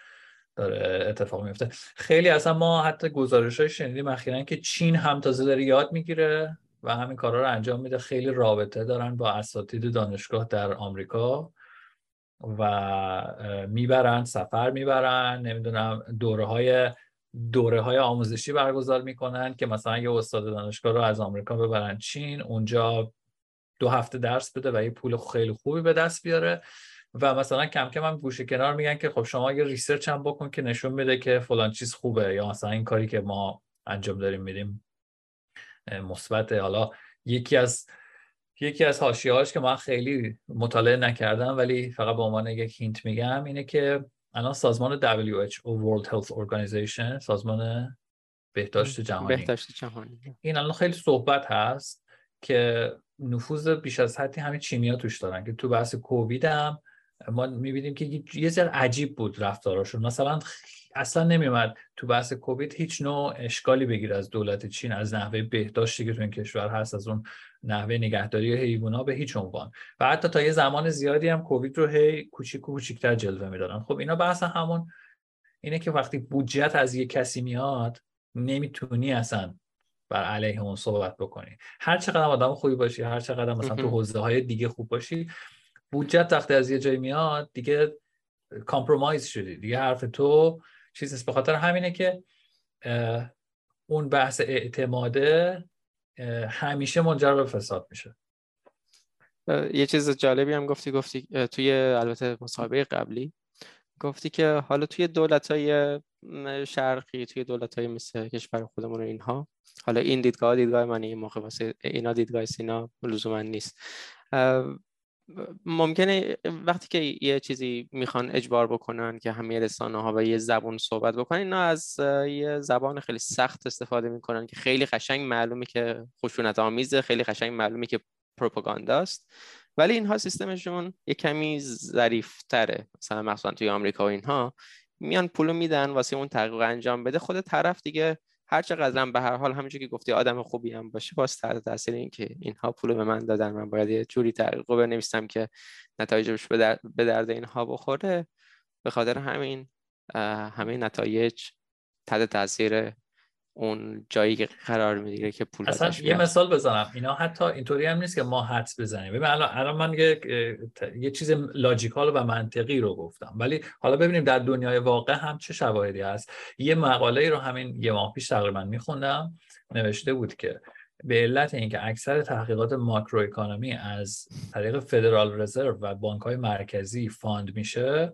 داره اتفاق میفته خیلی اصلا ما حتی گزارش های شنیدیم اخیرا که چین هم تازه داره یاد می‌گیره و همین کارا رو انجام میده. خیلی رابطه دارن با اساتید دانشگاه در آمریکا و می‌برن سفر می‌برن نمی‌دونم دوره های دوره های آموزشی برگزار می‌کنن که مثلا یه استاد دانشگاه رو از آمریکا ببرن چین اونجا دو هفته درس بده و یه پول خیلی خوبی به دست بیاره. و مثلا کم کم هم گوشه کنار میگن که خب شما یه research هم بکن که نشون میده که فلان چیز خوبه یا مثلا این کاری که ما انجام داریم میدیم مثبت حالا یکی از یکی از حاشیه‌هاش که من خیلی مطالعه نکردم ولی فقط به عنوان یک hint میگم اینه که الان سازمان WHO World Health Organization سازمان بهداشت جهانی. بهداشت جهانی. این الان خیلی صحبت هست که نفوذ بیش از حدی همین چینیا توش دارن که تو بحث کووید هم ما می‌بینیم که یه ذره عجیب بود رفتاراشون مثلا اصلا نمیومد تو بحث کووید هیچ نوع اشکالی بگیر از دولت چین از نحوه بهداشتی که تو این کشور هست از اون نحوه نگهداری حیوونا به هیچ عنوان. و حتی تا یه زمان زیادی هم کووید رو هی کوچیک و کوچیکتر جلوه می‌دادن. خب اینا بحث همون اینه که وقتی بودجت از یه کسی میاد نمی‌تونی اصلا بر علیه اون صحبت بکنی. هر چقدر آدم خوبی باشی هر چقدر مثلا تو حوزه های دیگه خوب باشی بودجت وقتی از یه جایی میاد دیگه کامپرومایز شدی. دیگه حرف تو چیز نیست. به خاطر همینه که اون بحث اعتماده همیشه منجر به فساد میشه. یه چیز جالبی هم گفتی گفتی توی البته مصاحبه قبلی گفتی که حالا توی دولت های شرقی توی دولت های مثل کشور خودمون اینها حالا این دیدگاه دیدگاه من این موقع واسه اینا دیدگاه سینا لزوما نیست. ممکنه وقتی که یه چیزی می‌خوان اجبار بکنن که همه رسانه ها و یه زبون صحبت بکنن اینا از یه زبان خیلی سخت استفاده می‌کنن که خیلی قشنگ معلومه که خشونت آمیزه خیلی قشنگ معلومه که پروپاگانداست ولی اینها سیستمشون یه کمی ظریف تره مثلا مخصوصا توی آمریکا و اینها میان پولو میدن واسه اون تحقیق انجام بده. خود طرف دیگه هر چقدر به هر حال همونجوری که گفتی آدم خوبی هم باشه باز تحت تاثیر این که اینها پول به من دادن. من باید یه جوری تحقیق بنویسم که نتایجش به درد اینها بخوره. به خاطر همین همه نتایج تحت تاثیر اون جایی که قرار می‌گیره که پول اصلا یه مثال بزنم. اینا حتی اینطوری هم نیست که ما حدس بزنیم. ببین الان الان من یه یه چیز logical و منطقی رو گفتم. ولی حالا ببینیم در دنیای واقع هم چه شواهدی هست. یه مقاله ای رو همین یه ماه پیش تقریبا میخوندم. نوشته بود که به علت اینکه اکثر تحقیقات ماکرو از طریق Federal Reserve و بانک های مرکزی fund میشه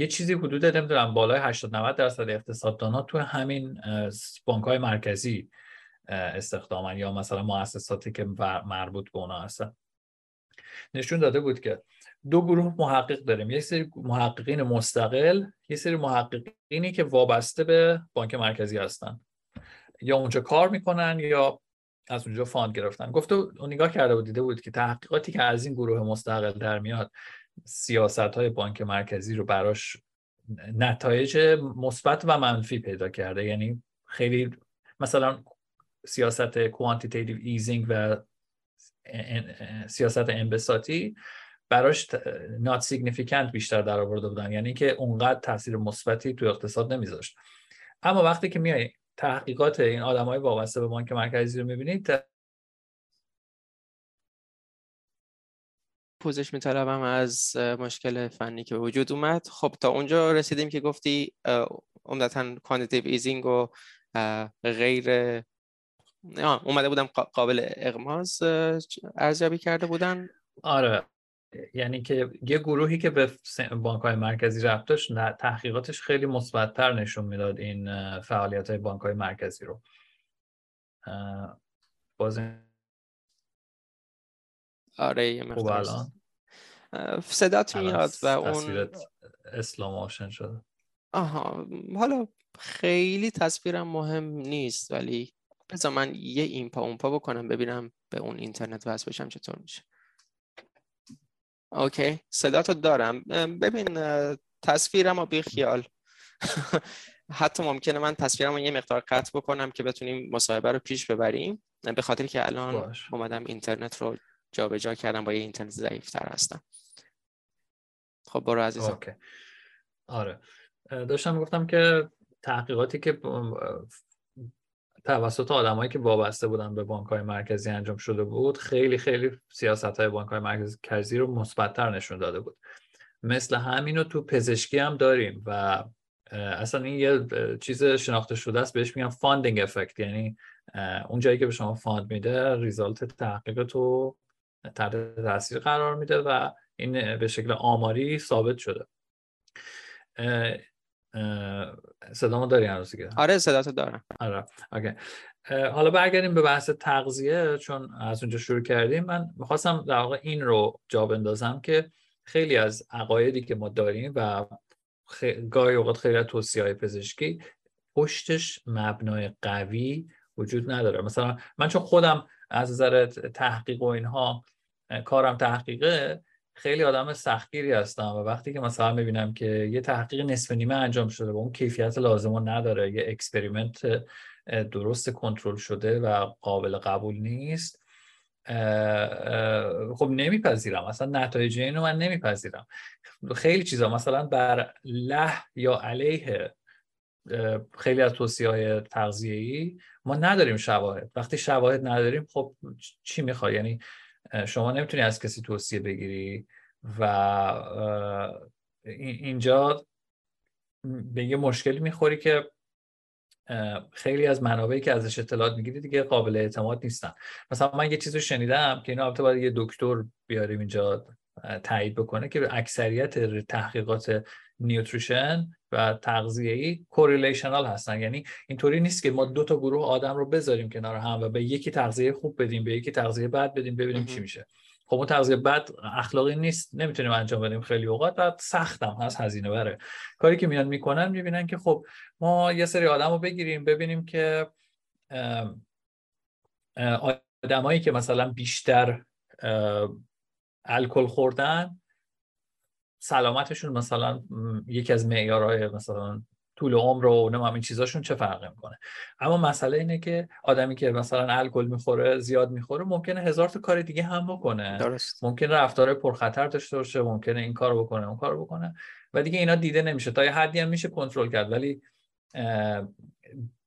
یه چیزی حدود نمی‌دونم بالای 80 90 درصد اقتصاددان ها تو همین بانک های مرکزی استخدامن یا مثلا مؤسساتی که مربوط به اونا هستن. نشون داده بود که دو گروه محقق داریم. یک سری محققین مستقل یه سری محققینی که وابسته به بانک مرکزی هستن. یا اونجا کار می‌کنن یا از اونجا فاند گرفتن. گفته اون نگاه کرده بود دیده بود که تحقیقاتی که از این گروه مستقل در میاد سیاست های بانک مرکزی رو براش نتایج مثبت و منفی پیدا کرده. یعنی خیلی مثلا سیاست quantitative easing و سیاست انبساطی براش not significant بیشتر در آورده بودن. یعنی که اونقدر تاثیر مثبتی تو اقتصاد نمیذاشت. اما وقتی که میای تحقیقات این آدمای وابسته به بانک مرکزی رو می‌بینید پوزش میطلبم از مشکل فنی که وجود اومد. خب تا اونجا رسیدیم که گفتی عمدتا quantitative easing و غیره اومده بودن قابل اغماض ارزیابی کرده بودن. آره. یعنی که یه گروهی که به بانک های مرکزی ربط داشت تحقیقاتش خیلی مثبتتر نشون می‌داد این فعالیت های بانک های مرکزی رو. باز آره یه صدات میاد و اون اسلام آشن شده. آها حالا خیلی تصویرم مهم نیست ولی بذار من یه این پا اون پا بکنم ببینم به اون اینترنت وصل بشم چطور میشه. اوکی صداتو دارم. ببین تصویرم و بی خیال [LAUGHS] حتی ممکنه من تصویرم رو یه مقدار قطع بکنم که بتونیم مصاحبه رو پیش ببریم به خاطر که الان باش. اومدم اینترنت رو جابجا جا کردم با یه اینترنت ضعیفتر هستم. خب برو عزیزم. اوکی. آره. داشتم گفتم که تحقیقاتی که توسط آدمایی که وابسته بودن به بانک های مرکزی انجام شده بود خیلی خیلی سیاست های بانک های مرکزی رو مثبتتر نشون داده بود. مثل همین رو تو پزشکی هم داریم و اصلا این یه چیز شناخته شده است بهش میگن funding effect یعنی اون جایی که به شما fund میده result تحقیقتو تحت تاثیر قرار میده و این به شکل آماری ثابت شده. صدامو داری هنوز دیگه؟ آره صداتو دارم. آره اوکی. حالا برگردیم به بحث تغذیه چون از اونجا شروع کردیم. من می‌خواستم در واقع این رو جا بندازم که خیلی از عقایدی که ما داریم و خ... گاهی اوقات خیلی از توصیه های پزشکی پشتش مبنای قوی وجود نداره. مثلا من چون خودم از نظر تحقیق و اینها کارم تحقیقه خیلی آدم سختگیری هستم و وقتی که مثلا می‌بینم که یه تحقیق نصف نیمه انجام شده و اون کیفیت لازم نداره یه experiment درست کنترل شده و قابل قبول نیست خب نمیپذیرم. اصلا نتایج این رو من نمیپذیرم. خیلی چیزا مثلا بر له یا علیه خیلی از توصیه های تغذیه‌ای ما نداریم شواهد. وقتی شواهد نداریم خب چی می‌خوای؟ یعنی شما نمی‌تونی از کسی توصیه بگیری و اینجا به یه مشکلی می‌خوری که خیلی از منابعی که ازش اطلاعات می‌گیری دیگه قابل اعتماد نیستن. مثلا من یه چیزی شنیدم که اینو البته باید یه دکتر بیاریم اینجا تایید بکنه که اکثریت تحقیقات نیوتریشن و تغذیه‌ای کوریلیشنال هستن. یعنی اینطوری نیست که ما دو تا گروه آدم رو بذاریم کنار هم و به یکی تغذیه خوب بدیم به یکی تغذیه بد بدیم ببینیم چی میشه. خب اون تغذیه بد اخلاقی نیست نمی‌تونیم انجام بدیم خیلی اوقات و سختم هست هزینه بره. کاری که میان می‌کنن می‌بینن که خب ما یه سری آدم رو بگیریم ببینیم که آدمایی که مثلا بیشتر الکل خوردن سلامتشون مثلا یکی از معیارهای مثلا طول عمر و نمیم این چیزاشون چه فرقی می‌کنه؟ اما مسئله اینه که آدمی که مثلا الکل می‌خوره زیاد می‌خوره ممکنه هزار تا کار دیگه هم بکنه. درست. ممکنه رفتار پرخطر داشته باشه ممکنه این کار بکنه اون کار بکنه. و دیگه اینا دیده نمیشه. تا یه حدی هم میشه کنترل کرد. ولی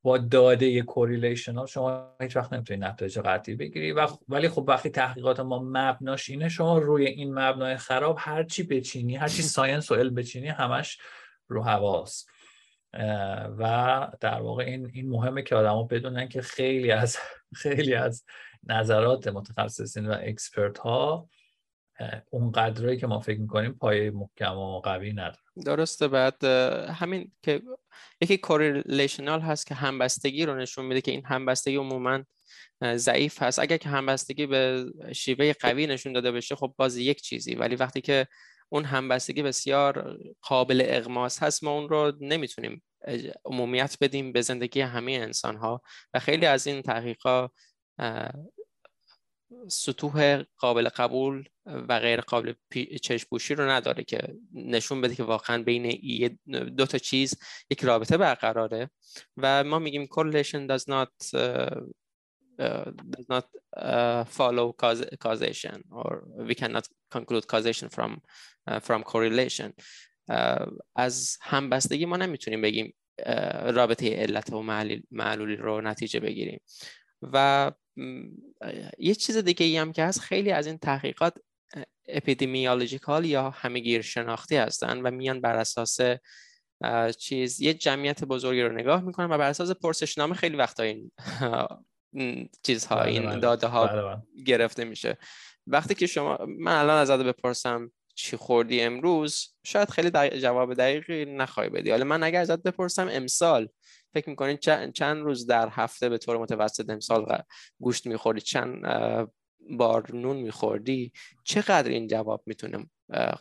با داده correlation شما هیچ وقت نمی‌تونید نتایج قطعی بگیری. و ولی خب وقتی تحقیقات ما مبناش اینه شما روی این مبنای خراب هر چی بچینی هر چی [LAUGHS] science و علم بچینی همش رو هواست. و در واقع این این مهمه که آدما بدونن که خیلی از [LAUGHS] خیلی از نظرات متخصصین و expert ها اون قدری که ما فکر می‌کنیم پایه محکم و قوی نداره. درسته. بعد همین که یکی کوریلیشنال هست که همبستگی رو نشون میده که این همبستگی عموما ضعیف هست. اگر که همبستگی به شیوه قوی نشون داده بشه خب باز یک چیزی. ولی وقتی که اون همبستگی بسیار قابل اغماس هست ما اون رو نمی‌تونیم عمومیت بدیم به زندگی همه انسان ها و خیلی از این تحقیقات سطوح قابل قبول و غیر قابل چشم رو نداره که نشون بده که واقعا بین دو تا چیز یک رابطه برقراره. و ما میگیم correlation does not uh, uh, does not uh, follow causation or we cannot conclude causation from uh, from correlation. Uh, از همبستگی ما نمی‌تونیم بگیم رابطه علت و معلولی رو نتیجه بگیریم. و یه چیز دیگه ای هم که هست خیلی از این تحقیقات اپیدمیولوژیکال یا همگیر شناختی هستن و میان بر اساس چیز یه جمعیت بزرگی رو نگاه می‌کنن و بر اساس پرسشنامه خیلی وقتا این چیزها بله، این بله. داده ها بله، گرفته میشه. وقتی که شما من الان ازت بپرسم چی خوردی امروز شاید خیلی جواب دقیقی نخواهی بدی. حالا من اگر ازت بپرسم امسال فکر می‌کنین چند روز در هفته به طور متوسط امسال گوشت می‌خوری چند بار نون میخوردی؟ چقدر این جواب می‌تونه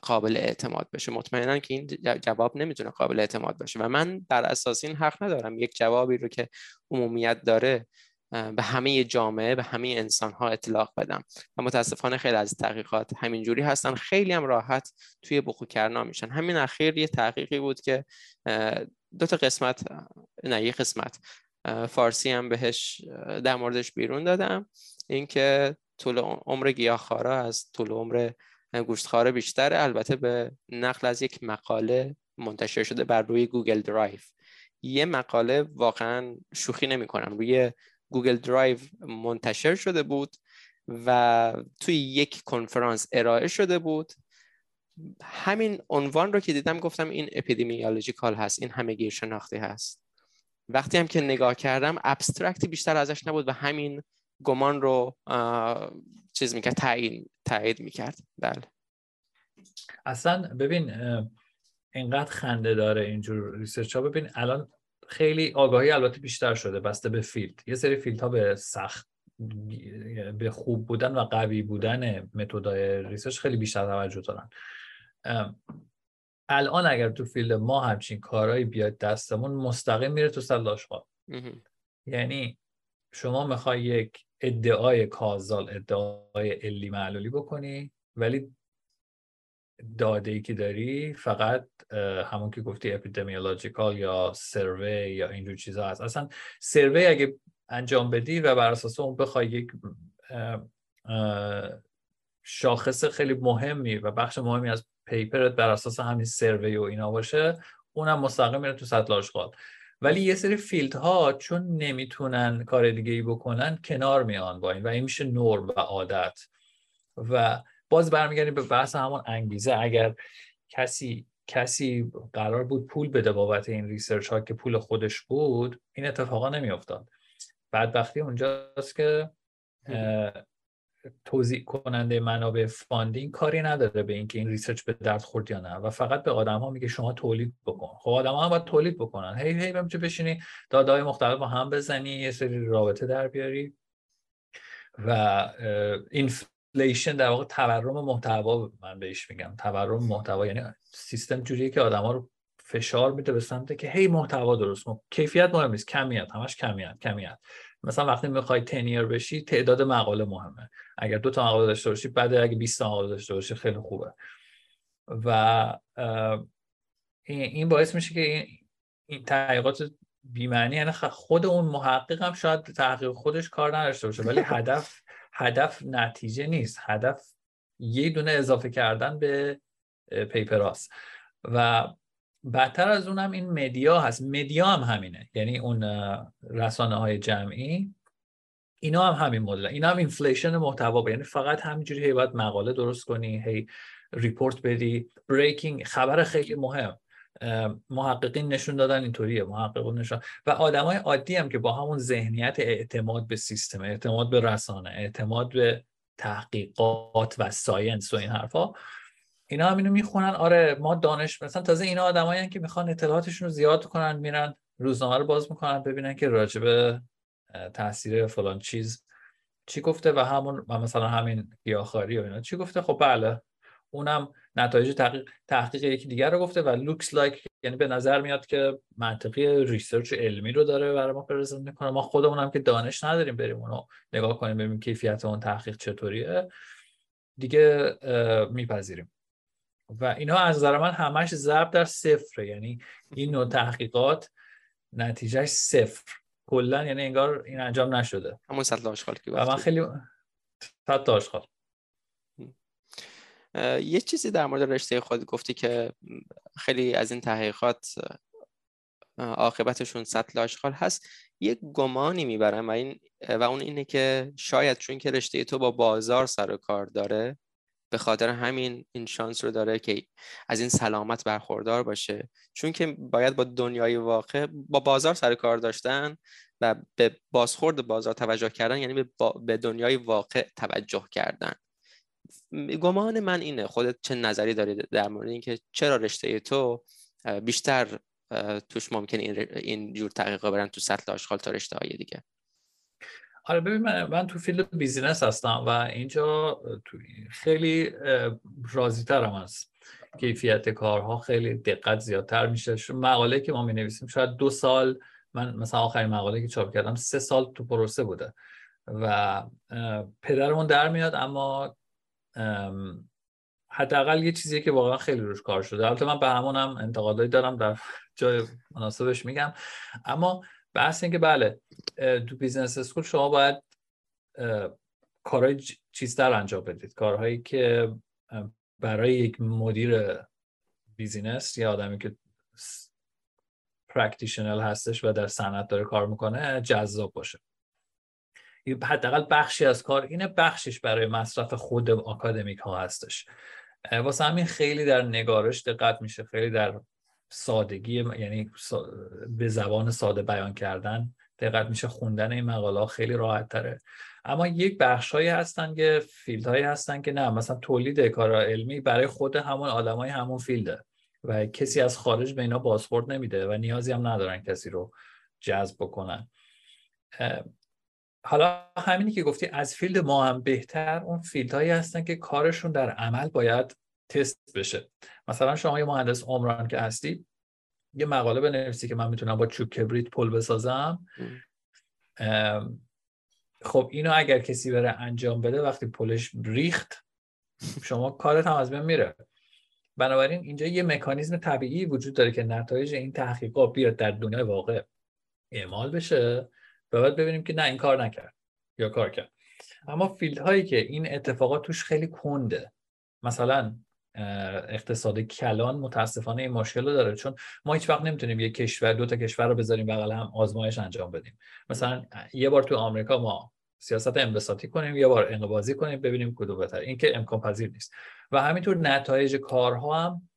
قابل اعتماد بشه؟ مطمئنا که این جواب نمی‌تونه قابل اعتماد باشه و من بر اساس این حق ندارم یک جوابی رو که عمومیت داره به همه جامعه به همه انسان ها اطلاق بدم. و متاسفانه خیلی از تحقیقات همینجوری هستن. خیلی هم راحت توی بخو کرنا میشن. همین اخیر یه تحقیقی بود که دو تا قسمت نه یه قسمت فارسی هم بهش در موردش بیرون دادم. اینکه طول عمر گیاهخوارا از طول عمر گوشتخوارا بیشتره. البته به نقل از یک مقاله منتشر شده بر روی گوگل درایو یه مقاله واقعا شوخی نمی کنم روی گوگل درایو منتشر شده بود و توی یک کنفرانس ارائه شده بود. همین عنوان رو که دیدم گفتم این epidemiological هست این همه‌گیرشناختی هست. وقتی هم که نگاه کردم abstract ی بیشتر ازش نبود و همین گمان رو چیز می‌کرد تایید تایید می‌کرد. بله. اصلا ببین اینقدر خنده داره اینجور research ها ببین الان خیلی آگاهی البته بیشتر شده بسته به field. یه سری field ها به سخت به خوب بودن و قوی بودن متدای research خیلی بیشتر توجه دارن. الان اگر تو field ما همچین کارهایی بیاد دستمون مستقیم میره تو سطل آشغال یعنی شما می‌خوای یک ادعای causal ادعای علّی معلولی بکنی ولی داده ای که داری فقط همون که گفتی epidemiological یا survey یا اینجور چیزا هست. اصلا survey اگه انجام بدی و بر اساس اون بخوای یک شاخص خیلی مهمی و بخش مهمی از paper ت بر اساس همین survey و اینا باشه اونم مستقیم میره تو سطل آشغال. ولی یه سری field ها چون نمی‌تونن کار دیگه ای بکنن کنار میان با این و این میشه نرم و عادت. و باز برمیگردیم به بحث همون انگیزه. اگر کسی کسی قرار بود پول بده بابت این research ها که پول خودش بود این اتفاقا نمیافتاد. بدبختی اونجاست که توزیع کننده منابع funding کاری نداره به اینکه این research به درد خورد یا نه. و فقط به آدم ها میگه شما تولید بکن. خب آدم ها هم باید تولید بکنن. هی هی بچه بشینی دادای مختلف با هم بزنی یه سری رابطه در بیاری. و inflation در واقع تورم محتوا من بهش میگم. تورم محتوا یعنی سیستم جوریه که آدم ها رو فشار میده به سمت که هی محتوا درست کن کیفیت مهم نیست. کمیت. همش کمیت. کمیت. مثلا وقتی می‌خوای تنیر بشی تعداد مقاله مهمه. اگر دو تا مقاله داشته باشی بعد اگه 20 تا مقاله داشته باشی خیلی خوبه. و این باعث میشه که این تحقیقات بیمعنی یعنی خود اون محقق هم شاید تحقیق خودش کار نداشته باشه ولی [LAUGHS] هدف هدف نتیجه نیست. هدف یه دونه اضافه کردن به پیپراست و بدتر از اونم این مدیا هست. مدیا هم همینه. یعنی اون رسانه های جمعی اینا هم همین مدل. اینا هم inflation محتوا یعنی فقط همینجوری هی باید مقاله درست کنی هی report بدی. breaking خبر خیلی مهم. محققین نشون دادن اینطوریه محققین نشون و آدمای عادی هم که با همون ذهنیت اعتماد به سیستم اعتماد به رسانه اعتماد به تحقیقات و science و این حرفا اینا هم اینو می‌خونن. آره ما دانش مثلا تازه اینا آدمایی که می‌خوان اطلاعاتشون رو زیاد کنن میرن روزنامه رو باز می‌کنن ببینن که راجبه تاثیر فلان چیز چی گفته و همون و مثلا همین گیاهخواری و اینا چی گفته. خب بله اونم نتایج تحقیق, تحقیق یکی دیگر رو گفته و looks like یعنی به نظر میاد که منطقی research علمی رو داره برای ما present می‌کنه. ما خودمون هم که دانش نداریم بریم اونو نگاه کنیم ببینیم کیفیت اون تحقیق چطوریه. دیگه میپذیریم. و اینا از نظر من همش ضرب در صفره. یعنی این نوع تحقیقات نتیجهش صفر. کلا یعنی انگار این انجام نشده. همون سطل آشغال که و من خیلی سطل آشغال. یه چیزی در مورد رشته خود گفتی که خیلی از این تحقیقات عاقبتشون سطل آشغال هست. یک گمانی می‌برم و, این و اون اینه که شاید چون که رشته تو با بازار سر و کار داره به خاطر همین این شانس رو داره که از این سلامت برخوردار باشه. چون که باید با دنیای واقع با بازار سر کار داشتن و به بازخورد بازار توجه کردن یعنی به, به دنیای واقع توجه کردن. گمان من اینه خودت چه نظری داری در مورد اینکه چرا رشته تو بیشتر توش ممکن این, این جور تحقیقا برن تو سطح آشغال تا رشته های دیگه؟ آره ببین من, تو field business هستم و اینجا خیلی راضی ترم از کیفیت کارها خیلی دقت زیادتر میشه. مقاله که ما می نویسیم شاید دو سال من مثلا آخرین مقاله که چاپ کردم سه سال تو پروسه بوده و پدرمون در میاد اما حداقل یه چیزیه که واقعا خیلی روش کار شده. البته من به همونم انتقادایی دارم در جای مناسبش میگم. اما بحث این که بله تو business school شما باید کارهای چیزتر انجام بدید. کارهایی که برای یک مدیر business یا آدمی که practitioner هستش و در صنعت داره کار می‌کنه جذاب باشه. حداقل بخشی از کار اینه بخشش برای مصرف خود آکادمیک ها هستش واسه همین خیلی در نگارش دقت میشه خیلی در سادگی یعنی به زبان ساده بیان کردن دقت میشه. خوندن این مقاله خیلی راحت تره. اما یک بخش هایی هستن که field هایی هستن که نه مثلا تولید کار علمی برای خود همون آدمای همون field ه و کسی از خارج به اینا بازخورد نمیده و نیازی هم ندارن کسی رو جذب بکنن. حالا همینی که گفتی از field ما هم بهتر اون field هایی هستن که کارشون در عمل باید تست بشه. مثلا شما یه مهندس عمران که هستی یه مقاله بنویسی که من می‌تونم با چوب کبریت پل بسازم. خب اینو اگر کسی بره انجام بده وقتی پلش ریخت شما کارت هم از بین میره. بنابراین اینجا یه مکانیزم طبیعی وجود داره که نتایج این تحقیقات بیاد در دنیای واقع اعمال بشه. و بعد ببینیم که نه این کار نکرد یا کار کرد. اما field هایی که این اتفاقات توش خیلی کنده مثلا اقتصاد کلان متاسفانه این مشکل رو داره. چون ما هیچ وقت نمی‌تونیم یک کشور دو تا کشور رو بذاریم بغل هم آزمایش انجام بدیم. مثلا یه بار تو آمریکا ما سیاست انبساطی کنیم یه بار انقباضی کنیم ببینیم کدوم بهتر این که امکان پذیر نیست. و همینطور نتایج کارها هم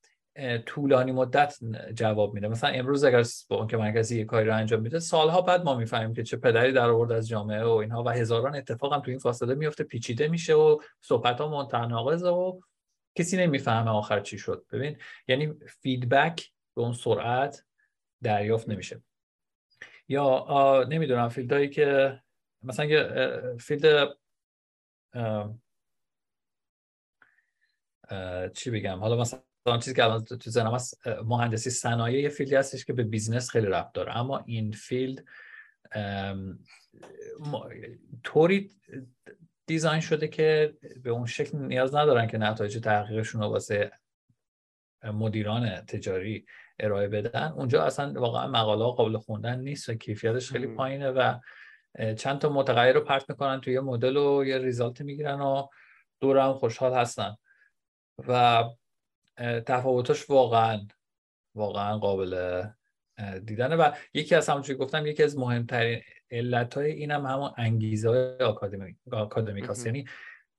طولانی مدت جواب میده. مثلا امروز اگر بانک مرکزی یه کاری رو انجام میده سالها بعد ما می‌فهمیم که چه پدری در آورد از جامعه و اینها و هزاران اتفاق هم تو این فاصله میفته پیچیده میشه و صحبت ها منتناقضه و کسی نمی‌فهمه آخر چی شد. ببین یعنی feedback به اون سرعت دریافت نمیشه. یا نمی‌دونم field هایی که مثلا field چی بگم؟ حالا مثلا چیزی که الان تو ذهنم هست مهندسی صنایع یه field ی هستش که به business خیلی ربط داره. اما این field طوری دیزاین شده که به اون شکل نیاز ندارن که نتایج تحقیقشون رو واسه مدیران تجاری ارائه بدن. اونجا اصلا واقعا مقاله قابل خوندن نیست و کیفیتش خیلی پایینه و چند تا متغیر رو پرت می‌کنن توی یه مدل و یه ریزالت می‌گیرن و دور هم خوشحال هستن. و تفاوتش واقعا واقعا قابل دیدنه. و یکی از همونجوری گفتم یکی از مهمترین علت های این هم همون انگیزه های آکادمیک, آکادمیک هست یعنی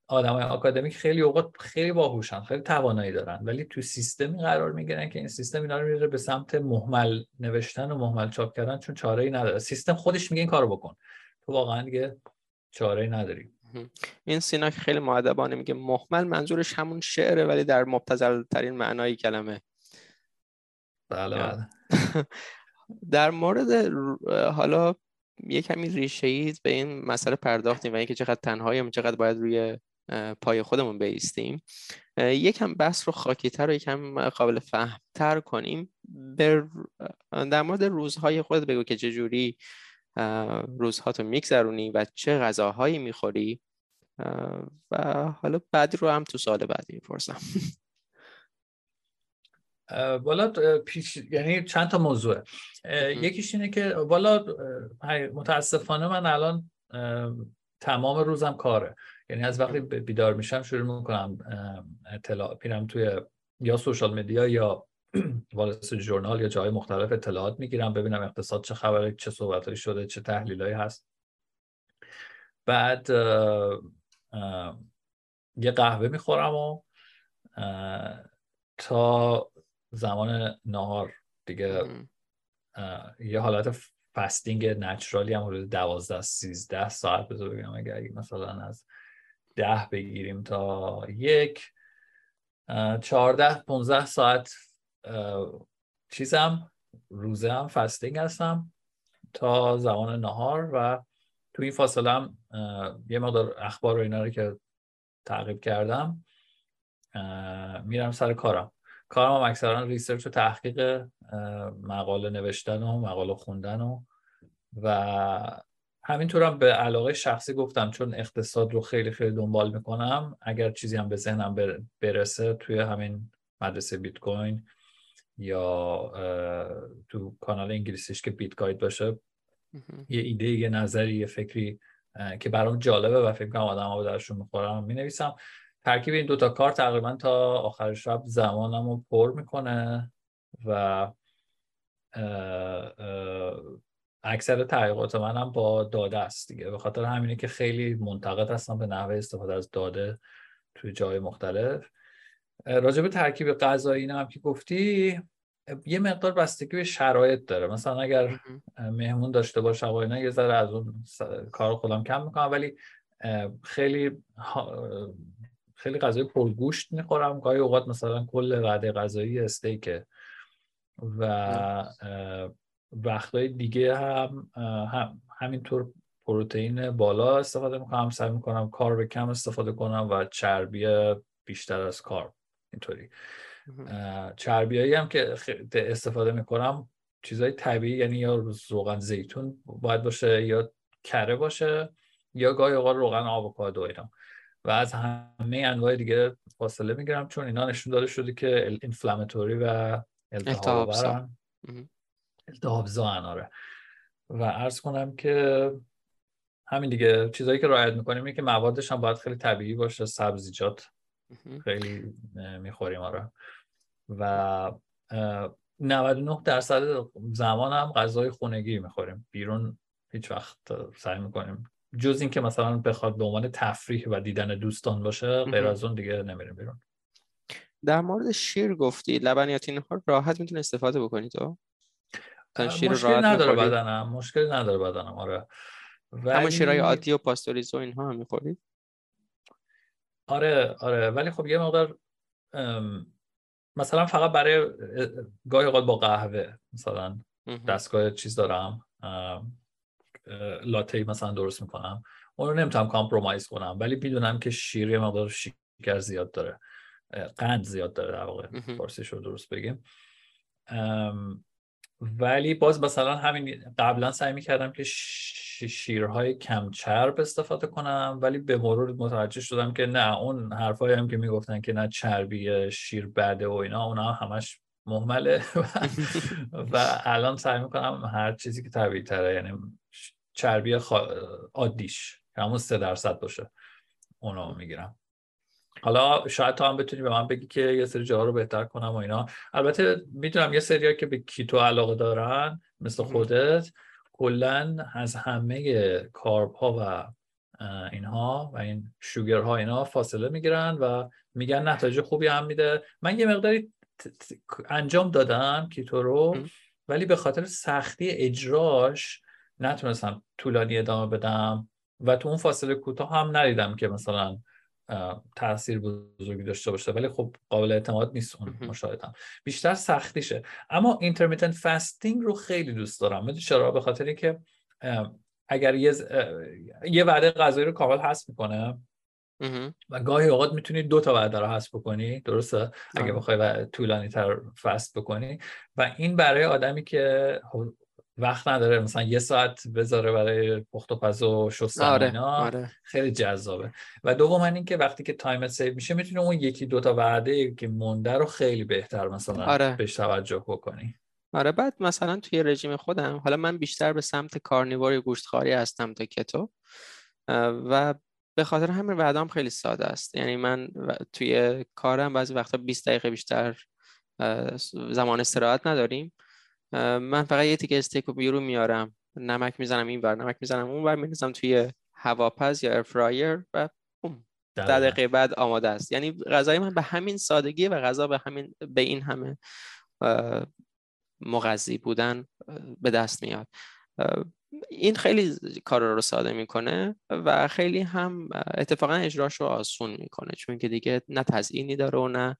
آدم های آکادمیک خیلی اوقات خیلی باهوشن خیلی توانایی دارن ولی تو سیستمی قرار می‌گیرن که این سیستم اینا رو میره به سمت محمل نوشتن و محمل چاپ کردن چون چاره ای نداره. سیستم خودش میگه این کارو بکن. تو واقعا دیگه چاره ای نداری. این سیناک خیلی معدبانه میگه محمل منظورش همون شعره ولی در مبتذل ترین معنای کلمه. بله بله. [LAUGHS] در مورد حالا یه کمی ریشه به این مسئله پرداختیم و اینکه چقدر تنهاییم چقدر باید روی پای خودمون بیستیم. یکم بحث رو خاکیتر و یکم قابل فهمتر کنیم. در مورد روزهای خودت بگو که چجوری روزهاتو میگذرونی و چه غذاهایی می‌خوری. و حالا بعدی رو هم تو سال بعدی می‌پرسم. [LAUGHS] بالا پیش یعنی چند تا موضوعه یکیش اینه که بالا متاسفانه من الان تمام روزم کاره. یعنی از وقتی بیدار میشم شروع می‌کنم اطلاع میرم توی یا سوشال مدیا یا [CLEARS THROAT] والس جورنال یا جای مختلف اطلاعات می‌گیرم ببینم اقتصاد چه خبره چه صحبتهایی شده چه تحلیلایی هست. بعد یه قهوه می‌خورم و تا زمان نهار دیگه یه حالت فستینگ نچرالی هم حدود دوازده سیزده ساعت بذار بگم اگر مثلا از ده بگیریم تا یک چهارده پونزده ساعت چیزم روزه هم فستینگ هستم تا زمان نهار و تو این فاصله هم یه مقدار اخبار و اینا رو که تعقیب کردم میرم سر کارم. کارم هم اکثرا ریسرچ و تحقیق مقاله نوشتن و مقاله خوندن و و هم به علاقه شخصی گفتم چون اقتصاد رو خیلی خیلی دنبال می‌کنم. اگر چیزی هم به ذهنم برسه توی همین مدرسه بیت کوین یا تو کانال انگلیسیش که بیت گاید باشه یه ایده یه نظری یه فکری که برام جالبه و فکر کنم آدم ها درشون می‌خورم می نویسم ترکیب این دوتا کار تقریبا تا آخر شب زمانم رو پر می‌کنه و اکثر تحقیقات منم با داده است دیگه. به خاطر همینه که خیلی منتقد هستم به نحوه استفاده از داده توی جای مختلف. راجع به ترکیب غذایی هم که گفتی یه مقدار بستگی به شرایط داره. مثلا اگر مهمون داشته باشه و یه ذره از اون کار خودم کم می‌کنم ولی خیلی خیلی غذای پرگوشت می‌خورم. گاهی اوقات مثلا کل وعده غذایی استیکه و وقتهای دیگه هم, هم همینطور پروتئین بالا استفاده می‌کنم سعی می‌کنم کار کم استفاده کنم و چربی بیشتر از کار اینطوری. چربیایی هم که استفاده می‌کنم چیزای طبیعی یعنی یا روغن زیتون باید باشه یا کره باشه یا گاهی اوقات روغن آووکادو اینا و از همه انواع دیگه فاصله می‌گیرم چون اینا نشون داده شده که اینفلاماتوری و التهاب التهاب آره. و عرض کنم که همین دیگه چیزایی که رعایت می‌کنیم اینه که موادش هم باید خیلی طبیعی باشه سبزیجات خیلی می‌خوریم آره. و 99 درصد زمان هم غذای خونگی می‌خوریم. بیرون هیچ وقت سعی می‌کنیم. جز اینکه مثلا بخواد به عنوان تفریح و دیدن دوستان باشه غیر از اون دیگه نمیریم بیرون. در مورد شیر گفتی لبنیات اینها راحت می‌تونه استفاده بکنی تو؟ شیر مشکل نداره بدنم مشکل نداره بدنم آره. ولی... همون شیرهای عادی و پاستوریزو اینها هم می‌خوری؟ آره آره. ولی خب یه مقدار مثلا فقط برای گاهی اوقات با قهوه مثلا دستگاه چیز دارم لاتی مثلا درست می‌کنم. اون رو نمی‌تونم کامپرومایز کنم ولی می‌دونم که شیر یه مقدار شکر زیاد داره قند زیاد داره در واقع فارسیش رو درست بگیم. ولی باز مثلا همین قبلا سعی می‌کردم که شیرهای کم چرب استفاده کنم ولی به مرور متوجه شدم که نه اون حرفایی هم که می‌گفتن که نه چربی شیر بده و اینا اونا همش محمله. [LAUGHS] [LAUGHS] و الان سعی می‌کنم هر چیزی که طبیعی تره یعنی چربی عادیش همون سه درصد باشه اونو می‌گیرم. حالا شاید تو هم بتونی به من بگی که یه سری جاها رو بهتر کنم و اینا. البته می‌دونم یه سری که به کیتو علاقه دارن مثل خودت کلا از همه کارب ها و اینها و این شوگر ها اینا فاصله می‌گیرن و میگن نتایج خوبی هم میده. من یه مقداری انجام دادم کیتو رو ولی به خاطر سختی اجراش نتونستم طولانی ادامه بدم و تو اون فاصله کوتاه هم ندیدم که مثلا تاثیر بزرگی داشته باشه ولی خب قابل اعتماد نیست اون مشاهدم بیشتر سختیشه. اما intermittent fasting رو خیلی دوست دارم. می‌دونی چرا؟ به خاطر که اگر یه یه وعده غذایی رو کامل حذف می‌کنه و گاهی اوقات می‌تونی دو تا وعده رو حذف بکنی درسته؟ اگه. بخوای طولانی تر fast بکنی. و این برای آدمی که وقت نداره مثلا یه ساعت بذاره برای پخت و پز و شستن آره، اینا. آره. خیلی جذابه. و دوم این که وقتی که time save میشه می‌تونی اون یکی دوتا وعده که مونده رو خیلی بهتر مثلا آره. بهش توجه بکنی. آره بعد مثلا توی رژیم خودم حالا من بیشتر به سمت carnivore ی گوشتخواری هستم تا keto و به خاطر همین وعدام خیلی ساده است. یعنی من توی کارم بعضی وقتا 20 دقیقه بیشتر زمان استراحت نداریم. من فقط یه تیکه استیک و بیرون میارم. نمک می‌زنم این بر نمک می‌زنم اون بر میریزم توی هواپز یا air fryer و در دقیقه بعد آماده است. یعنی غذای من به همین سادگی و غذا به همین به این همه مغذی بودن به دست میاد. این خیلی کار رو ساده می‌کنه و خیلی هم اتفاقا اجراش رو آسون می‌کنه. چون که دیگه نه تزیینی داره و نه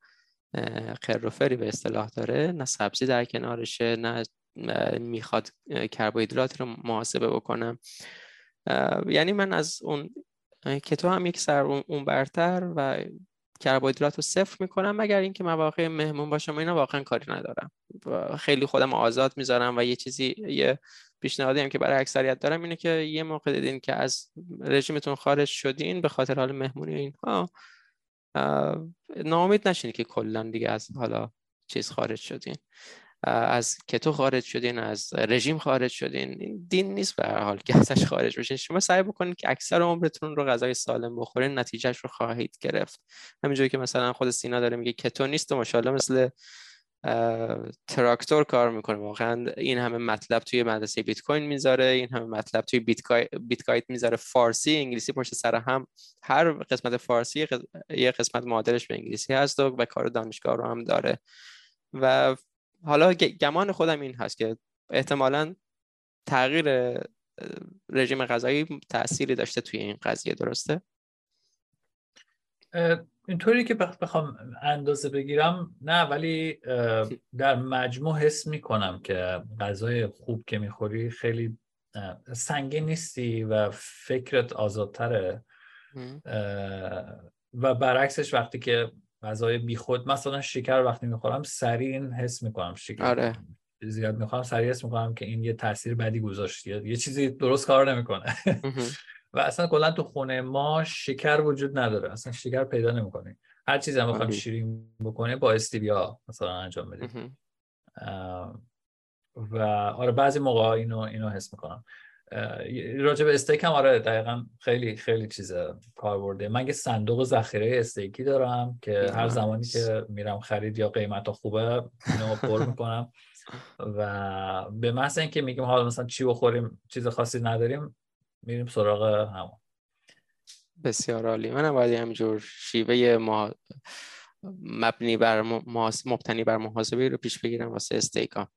خروفری به اصطلاح داره. نه سبزی در کنارشه نه می‌خواد کربوهیدرات رو محاسبه بکنم یعنی من از اون کتو هم یک سر اون برتر و کربوهیدرات رو صفر می‌کنم مگر اینکه مواقع مهمون باشم و اینا واقعا کاری ندارم. خیلی خودم آزاد می‌ذارم و یه چیزی یه پیشنهادی هم که برای اکثریت دارم اینه که یه موقع دیدین که از رژیمتون خارج شدین به خاطر حال مهمونی اینها ناامید نشین که کلا دیگه از حالا چیز خارج شدین. از کتو خارج شدین از رژیم خارج شدین. این دین نیست به هر حال که ازش خارج بشین. شما سعی بکنید که اکثر عمرتون رو غذای سالم بخورین نتیجهش رو خواهید گرفت. همینجوری که مثلا خود سینا داره میگه کتو نیست و ماشاءالله مثل تراکتور کار می‌کنه. واقعا این همه مطلب توی مدرسه بیت کوین می‌ذاره این همه مطلب توی بیت کوین می‌ذاره. فارسی انگلیسی پشت سر هم هر قسمت فارسی یه قسمت معادلش به انگلیسی هست و کار دانشگاه رو هم داره. و حالا گمان خودم این هست که احتمالا تغییر رژیم غذایی تأثیری داشته توی این قضیه درسته؟ اینطوری که بخوام اندازه بگیرم نه ولی در مجموع حس می‌کنم که غذای خوب که می‌خوری خیلی سنگین نیستی و فکرت آزادتره. و برعکسش وقتی که غذای بیخود مثلا شکر وقتی می‌خورم سریع حس می‌کنم شکر آره. زیاد می‌خورم سریع حس می‌کنم که این یه تاثیر بدی گذاشت یه چیزی درست کار نمی‌کنه. [LAUGHS] و اصلا کلا تو خونه ما شکر وجود نداره. اصلا شکر پیدا نمی‌کنه. هر چیزی هم بخوایم شیرین بکنه با استیویا مثلا انجام بدیم و آره بعضی موقع اینو اینو حس می‌کنم. راجع به استیک هم آره دقیقا خیلی خیلی چیز کار برده من یه صندوق ذخیره استیکی دارم که هر زمانی که میرم خرید یا قیمت خوبه اینو پر می‌کنم. و به محض اینکه میگیم حالا مثلا چی بخوریم چیز خاصی نداریم میریم سراغ همون. بسیار عالی. منم باید همینجور شیوه ما مبنی بر مبتنی بر محاسبه رو پیش بگیرم واسه استیکا.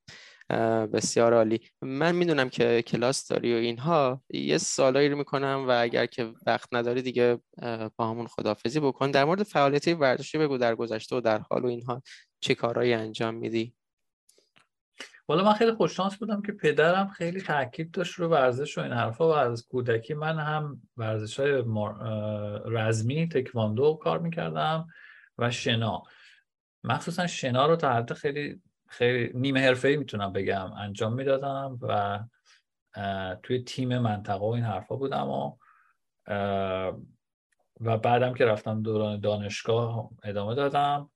بسیار عالی. من می‌دونم که کلاس داری و اینها. یه سالایی رو می‌کنم و اگر که وقت نداری دیگه با همون خدافزی بکن. در مورد فعالیتی ورزشی بگو در گذشته و در حال و اینها چه کارهایی انجام میدی؟ والا من خیلی خوششانس بودم که پدرم خیلی تاکید داشت رو ورزش و این حرفا و از کودکی من هم ورزش های رزمی تکواندو کار می‌کردم و شنا. مخصوصا شنا رو تا حد خیلی خیلی نیمه حرفه‌ای می‌تونم بگم انجام می‌دادم و توی تیم منطقه و این حرفا بودم و و بعدم که رفتم دوران دانشگاه ادامه دادم.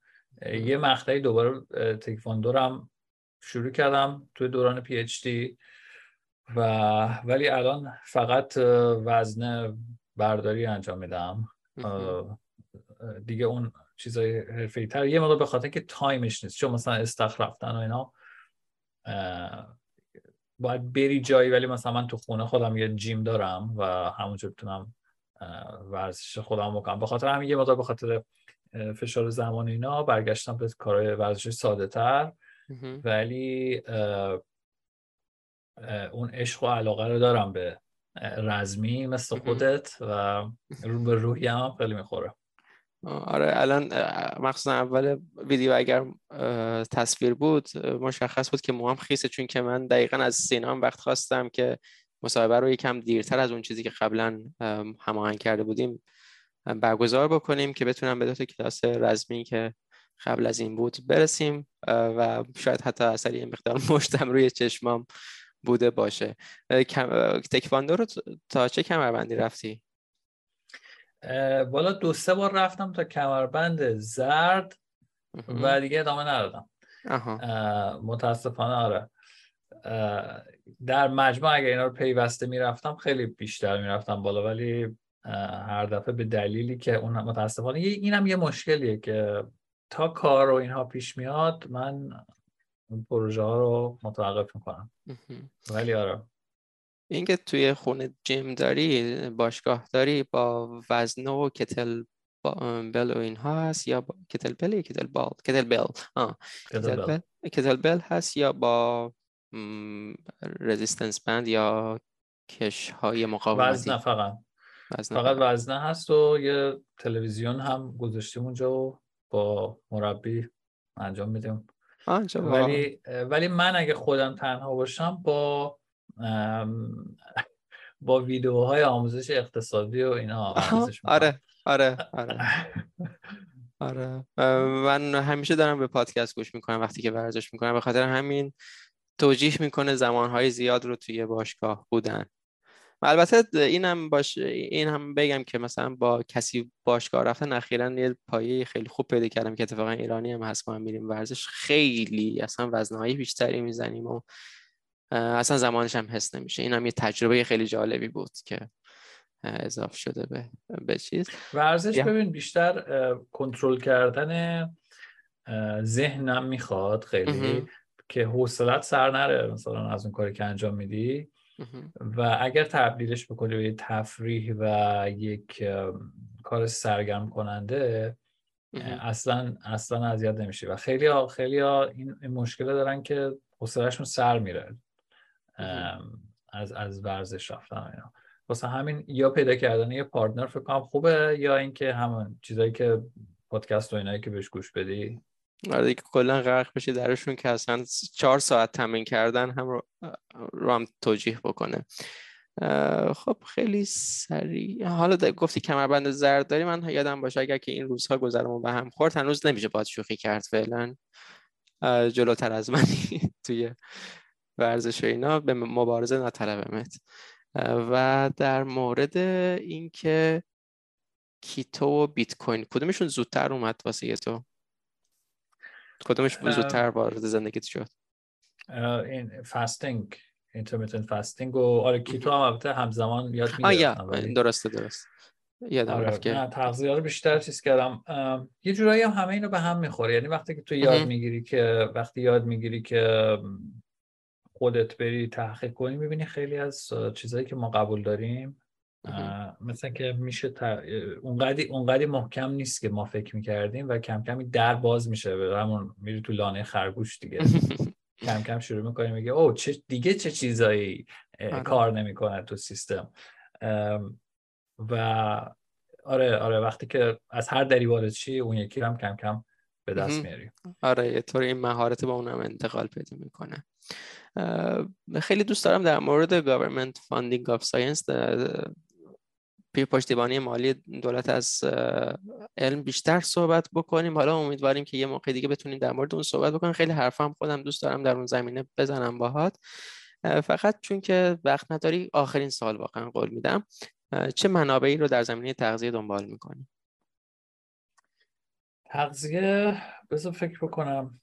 یه مقطعی دوباره تکواندو هم شروع کردم توی دوران پی اچ دی و ولی الان فقط وزن برداری انجام میدم. دیگه اون چیزای حرفه‌ای تر. یه موقع به خاطر که تایمش نیست چون مثلا استخ رفتن و اینا باید بری جایی ولی مثلا من تو خونه خودم یه جیم دارم و همونجا بتونم ورزش خودم بکنم. به خاطر همین یه موقع به خاطر فشار زمان اینا برگشتم به کارهای ورزش ساده تر ولی اون عشق و علاقه رو دارم به رزمی مثل خودت و رو به روحی هم خیلی می‌خوره. آره الان مخصوصا اول ویدیو اگر تصویر بود مشخص بود که موام خیسه چون که من دقیقا از سینا هم وقت خواستم که مصاحبه رو یکم دیرتر از اون چیزی که قبلا هماهنگ کرده بودیم برگزار بکنیم که بتونم به دو تا کلاس رزمی که قبل از این بود برسیم و شاید حتی اثری این مقدار مشتم روی چشمام بوده باشه. تکواندو رو تا چه کمربندی رفتی؟ بالا دو سه بار رفتم تا کمربند زرد و دیگه ادامه ندادم. متاسفانه آره. در مجموع اگر اینا رو پیوسته می‌رفتم خیلی بیشتر می‌رفتم بالا ولی هر دفعه به دلیلی که اون متاسفانه اینم یه مشکلیه که تا کار و اینها پیش میاد من پروژه ها رو متوقف می‌کنم. ولی آره. اینکه توی خونه جیم داری باشگاه داری با وزنه و کتل بل و اینها هست یا با... کتل بل یا کتل بال؟ کتل بل. آه. کتل بل. کتل بل هست یا با رزیستنس بند یا کش های مقاومتی؟ وزنه فقط فقط. وزنه هست و یه تلویزیون هم گذاشتیم اونجا و با مربی انجام میدیم. ولی ولی من اگه خودم تنها باشم با با ویدیوهای آموزش اقتصادی و اینا آموزش آره آره آره. آره. من همیشه دارم به پادکست گوش می‌کنم وقتی که ورزش می‌کنم. به خاطر همین توجیح می‌کنه زمانهای زیاد رو توی باشگاه بودن. البته این هم باش این هم بگم که مثلا با کسی باشگاه رفتن اخیرا یه پایه خیلی خوب پیدا کردم که اتفاقا ایرانی هم هست ما هم میریم ورزش. خیلی اصلا وزنهای بیشتری می‌زنیم و اصلا زمانش هم حس نمیشه. این هم یه تجربه خیلی جالبی بود که اضافه شده به به چیز. ورزش ببین بیشتر کنترل کردن ذهنم می‌خواد خیلی که حوصلت سر نره مثلا از اون کاری که انجام میدی. و اگر تبدیلش بکنی به تفریح و یک کار سرگرم کننده اصلا اصلا اذیت نمیشه و خیلی ها خیلی ها این, مشکل دارن که حوصلهشون سر میره از از ورزش رفتن اینا. واسه همین یا پیدا کردن یه پارتنر فکر کنم خوبه یا اینکه همون چیزایی که پادکست و اینایی که بهش گوش بدی؟ آره دیگه کلا غرق بشی درشون که اصلا چهار ساعت تمرین کردن هم رو, رو هم توجیه بکنه. خب خیلی سریع. حالا گفتی کمربند زرد داری من یادم باشه اگر که این روزها گذرمون به هم خورد هنوز نمیشه باید شوخی کرد فعلا. جلوتر از منی [LAUGHS] توی ورزش و اینا به مبارزه نطلبمت و در مورد اینکه keto و بیت کوین کدومشون زودتر اومد واسه تو؟ کدومش زودتر وارد زندگیت شد؟ این fasting intermittent fasting و آره keto هم البته همزمان یاد می‌گیرم درسته درست یادم آره. که تغذیه رو بیشتر چیز کردم. یه جورایی هم همه اینو به هم می‌خوره. یعنی وقتی که تو یاد می‌گیری که وقتی یاد می‌گیری که خودت بری تحقیق کنی می‌بینی خیلی از چیزهایی که ما قبول داریم مثلا که میشه تا... اونقدی اونقدی محکم نیست که ما فکر می‌کردیم و کم کمی در باز میشه به همون میری تو لانه خرگوش دیگه. [LAUGHS] کم کم شروع می‌کنی میگه او چه دیگه چه چیزایی آره. کار نمی‌کنه تو سیستم. و آره آره وقتی که از هر دری وارد چی اون یکی هم کم کم به دست میاری. آره یه طور این مهارت با اونم انتقال پیدا می‌کنه. خیلی دوست دارم در مورد government funding of science پشتیبانی مالی دولت از علم بیشتر صحبت بکنیم. حالا امیدواریم که یه موقع دیگه بتونیم در مورد اون صحبت بکنیم. خیلی حرفم خودم دوست دارم در اون زمینه بزنم باهات. فقط چون که وقت نداری آخرین سال واقعا قول میدم. چه منابعی رو در زمینه تغذیه دنبال می‌کنی؟ تغذیه بذار فکر بکنم.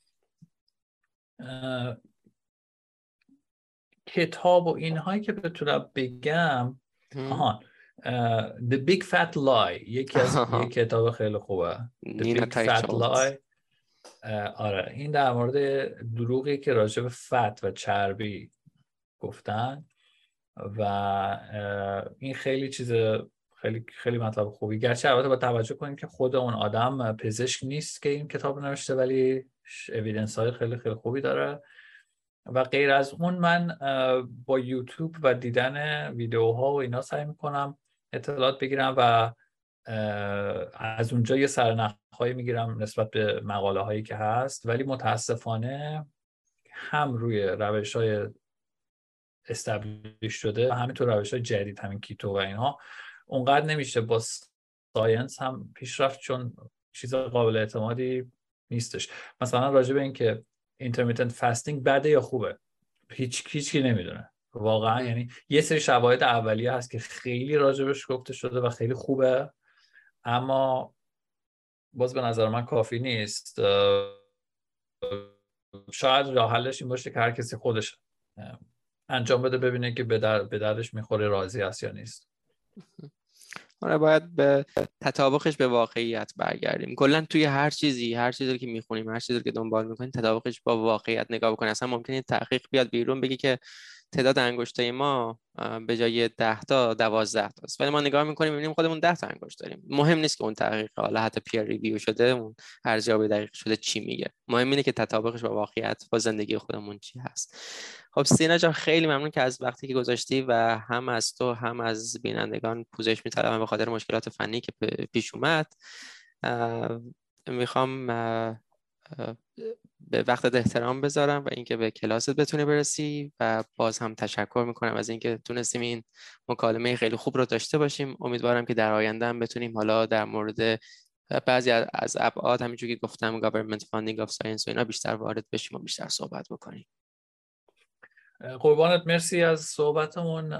کتاب و اینهایی که بتونم بگم. آهان The Big Fat Lie یکی از [LAUGHS] یک کتاب خیلی خوبه. The Big Fat Lie. آره. این در مورد دروغی که راجع به فت و چربی گفتن و این خیلی چیز خیلی خیلی مطلب خوبی. گرچه البته با توجه کنیم که خود اون آدم پزشک نیست که این کتاب نوشته ولی اویدنس های خیلی خیلی خوبی داره. و غیر از اون من با یوتیوب و دیدن ویدیوها و اینا سعی می‌کنم اطلاعات بگیرم و از اونجا یه سرنخهایی می‌گیرم نسبت به مقاله هایی که هست. ولی متاسفانه هم روی روش های استبلیش شده و همینطور روش های جدید همین کیتو و اینها اونقدر نمیشه با science هم پیشرفت چون چیز قابل اعتمادی نیستش. مثلا راجع به اینکه intermittent fasting بده یا خوبه هیچ هیچکی نمی‌دونه. واقعا یعنی یه سری شواهد اولیه هست که خیلی راجبش گفته شده و خیلی خوبه. اما باز به نظر من کافی نیست. شاید راه حلش این باشه که هر کسی خودش انجام بده ببینه که به, در، به دردش می‌خوره راضی است یا نیست. [LAUGHS] آره باید به تطابقش به واقعیت برگردیم. کلا توی هر چیزی هر چیزی که می‌خونیم هر چیزی که دنبال می‌کنیم تطابقش با واقعیت نگاه بکنیم. اصلا ممکنه تحقیق بیاد بیرون بگی که تعداد انگشتای ما به جای 10 تا 12 تاست. ولی ما نگاه می‌کنیم می‌بینیم خودمون 10 تا انگشت داریم. مهم نیست که اون تحقیق حالا حتی پیر ریویو شده اون ارزیابی دقیق شده چی میگه. مهم اینه که تطابقش با واقعیت با زندگی خودمون چی هست. خب سینا جان خیلی ممنون که از وقتی که گذاشتی و هم از تو هم از بینندگان پوزش میطلبم به خاطر مشکلات فنی که پیش اومد. می‌خوام به وقتت احترام بذارم و اینکه به کلاست بتونی برسی و باز هم تشکر می‌کنم از اینکه تونستیم این مکالمه خیلی خوب رو داشته باشیم. امیدوارم که در آینده هم بتونیم حالا در مورد بعضی از ابعاد همینجور که گفتم government funding of science و اینا بیشتر وارد بشیم و بیشتر صحبت بکنیم. قربانت مرسی از صحبتمون.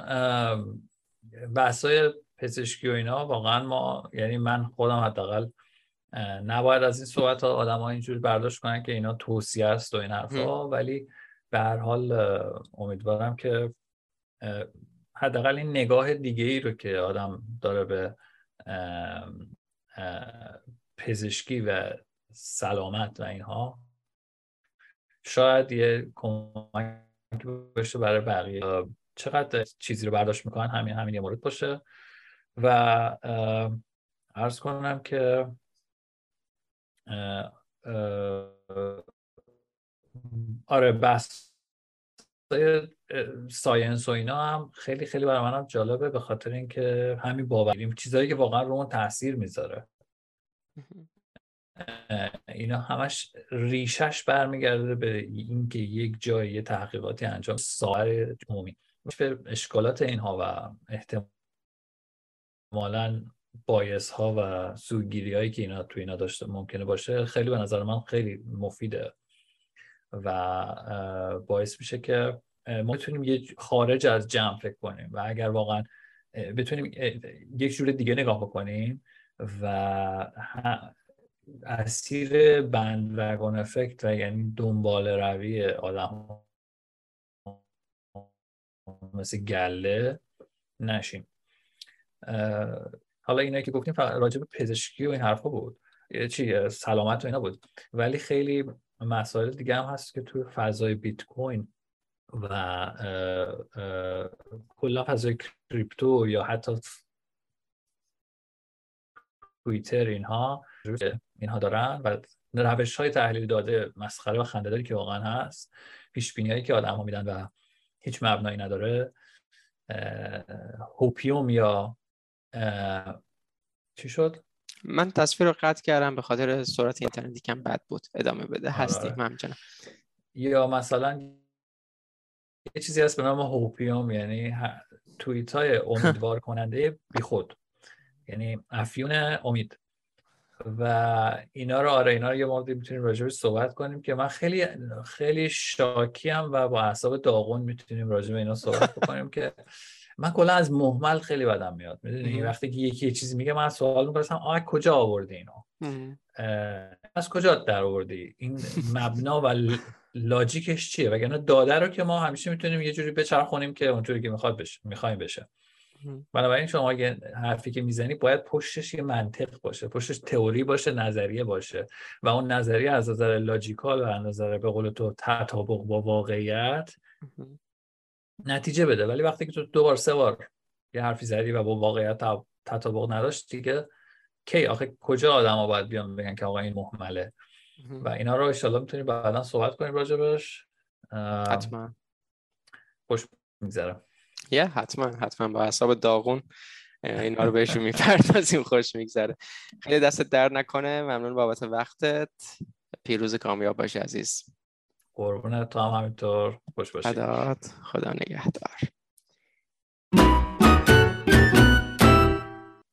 بحثای پزشکی و اینا واقعا ما یعنی من خودم حداقل نباید از این صحبت ها آدم ها اینجوری برداشت کنن که اینا توصیه است و این حرفا ولی به هر حال امیدوارم که حداقل این نگاه دیگه ای رو که آدم داره به پزشکی و سلامت و اینها شاید یه کمک باشه برای بقیه. چقدر چیزی رو برداشت می‌کنن همین همین یه مورد باشه. و عرض کنم که آره بس ساینس و اینا هم خیلی خیلی برای منم جالبه به خاطر اینکه همین باوریم. چیزایی که واقعا رو تاثیر می‌ذاره. اینا همش ریشش برمیگرده به اینکه یک جایی یه تحقیقاتی انجام سایر عمومی. اشکالات اینها و احتمالا بایس ها و سوگیری هایی که اینا تو اینا داشته ممکنه باشه خیلی به نظر من خیلی مفیده. و باعث میشه که ما بتونیم یه خارج از جمع فکر کنیم و اگر واقعا بتونیم یک جور دیگه نگاه بکنیم و اسیر بند وگان افکت و یعنی دنبال روی آدم مثل گله نشیم. حالا اینا که گفتیم راجع به پزشکی و این حرفا بود. چی سلامت و اینا بود. ولی خیلی مسائل دیگه هم هست که توی فضای بیت کوین و کلا فضای کریپتو یا حتی توییتر اینها اینها دارن و روش های تحلیل داده مسخره و خندهداری که واقعا هست. پیش هایی که آدم ها میدن و هیچ مبنایی نداره. هوپیوم یا چی شد؟ من تصویر رو قطع کردم به خاطر سرعت اینترنتی کم بد بود. ادامه بده. آره. هستیم همچنان یا مثلا یه چیزی هست به نام هوپیوم یعنی توییت های [LAUGHS] امیدوار کننده بیخود. یعنی افیون امید. و اینا رو آره اینا رو یه موردی می‌تونیم راجبش صحبت کنیم که من خیلی خیلی شاکیم و با اعصاب داغون می‌تونیم راجع به اینا صحبت بکنیم که [LAUGHS] من کلا از محمل خیلی بدم میاد. می‌دونی؟ وقتی که یکی یه چیزی میگه من سوال می‌پرسم آ کجا آوردی اینو؟ از کجا در آوردی؟ این مبنا و لاجیکش چیه؟ وگرنه داده رو که ما همیشه می‌تونیم یه جوری بچرخونیم که اونجوری که می‌خواد بشه می‌خوایم بشه. بنابراین شما اگه حرفی که می‌زنی باید پشتش یه منطق باشه. پشتش تئوری باشه نظریه باشه. و اون نظریه از نظر لاجیکال و از نظر به قول تو تطابق با واقعیت نتیجه بده. ولی وقتی که تو دو بار سه بار یه حرفی زدی و با واقعیت تطابق نداشت دیگه کی؟ آخه کجا ها باید بیان بگن که آقا این محمله؟ و اینا رو ان می‌تونیم بعدا صحبت کنیم راجبش حتما. خوش میگذره. یه حتما حتما. با حساب داغون اینا رو بهشون می‌پردازیم خوش میگذره. خیلی دست در نکنه. ممنون بابت وقتت. پیروز کامیاب باشی عزیز. قربونت تو هم همینطور. خوش باشی. خدا نگهدار.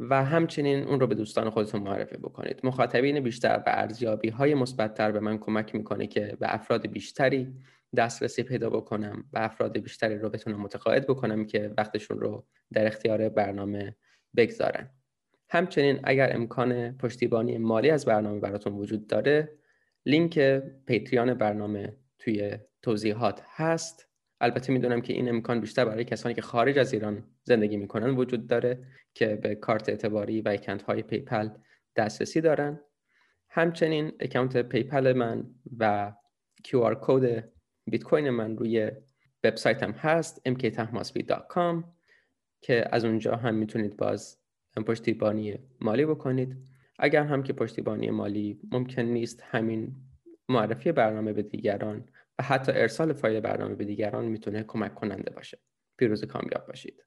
و همچنین اون رو به دوستان خودتون معرفی بکنید. مخاطبین بیشتر و ارزیابی های مثبتتر به من کمک می‌کنه که به افراد بیشتری دسترسی پیدا بکنم و افراد بیشتری رو بتونم متقاعد بکنم که وقتشون رو در اختیار برنامه بگذارن. همچنین اگر امکان پشتیبانی مالی از برنامه براتون وجود داره لینک پیتریان برنامه توی توضیحات هست. البته می‌دونم که این امکان بیشتر برای کسانی که خارج از ایران زندگی می‌کنن وجود داره که به کارت اعتباری و account های PayPal دسترسی دارن. همچنین account PayPal من و QR کد بیت کوین من روی وبسایتم هست mktahmasbi.com که از اونجا هم می‌تونید باز پشتیبانی مالی بکنید. اگر هم که پشتیبانی مالی ممکن نیست همین معرفی برنامه به دیگران و حتی ارسال فایل برنامه به دیگران می‌تونه کمک کننده باشه. پیروز کامیاب باشید.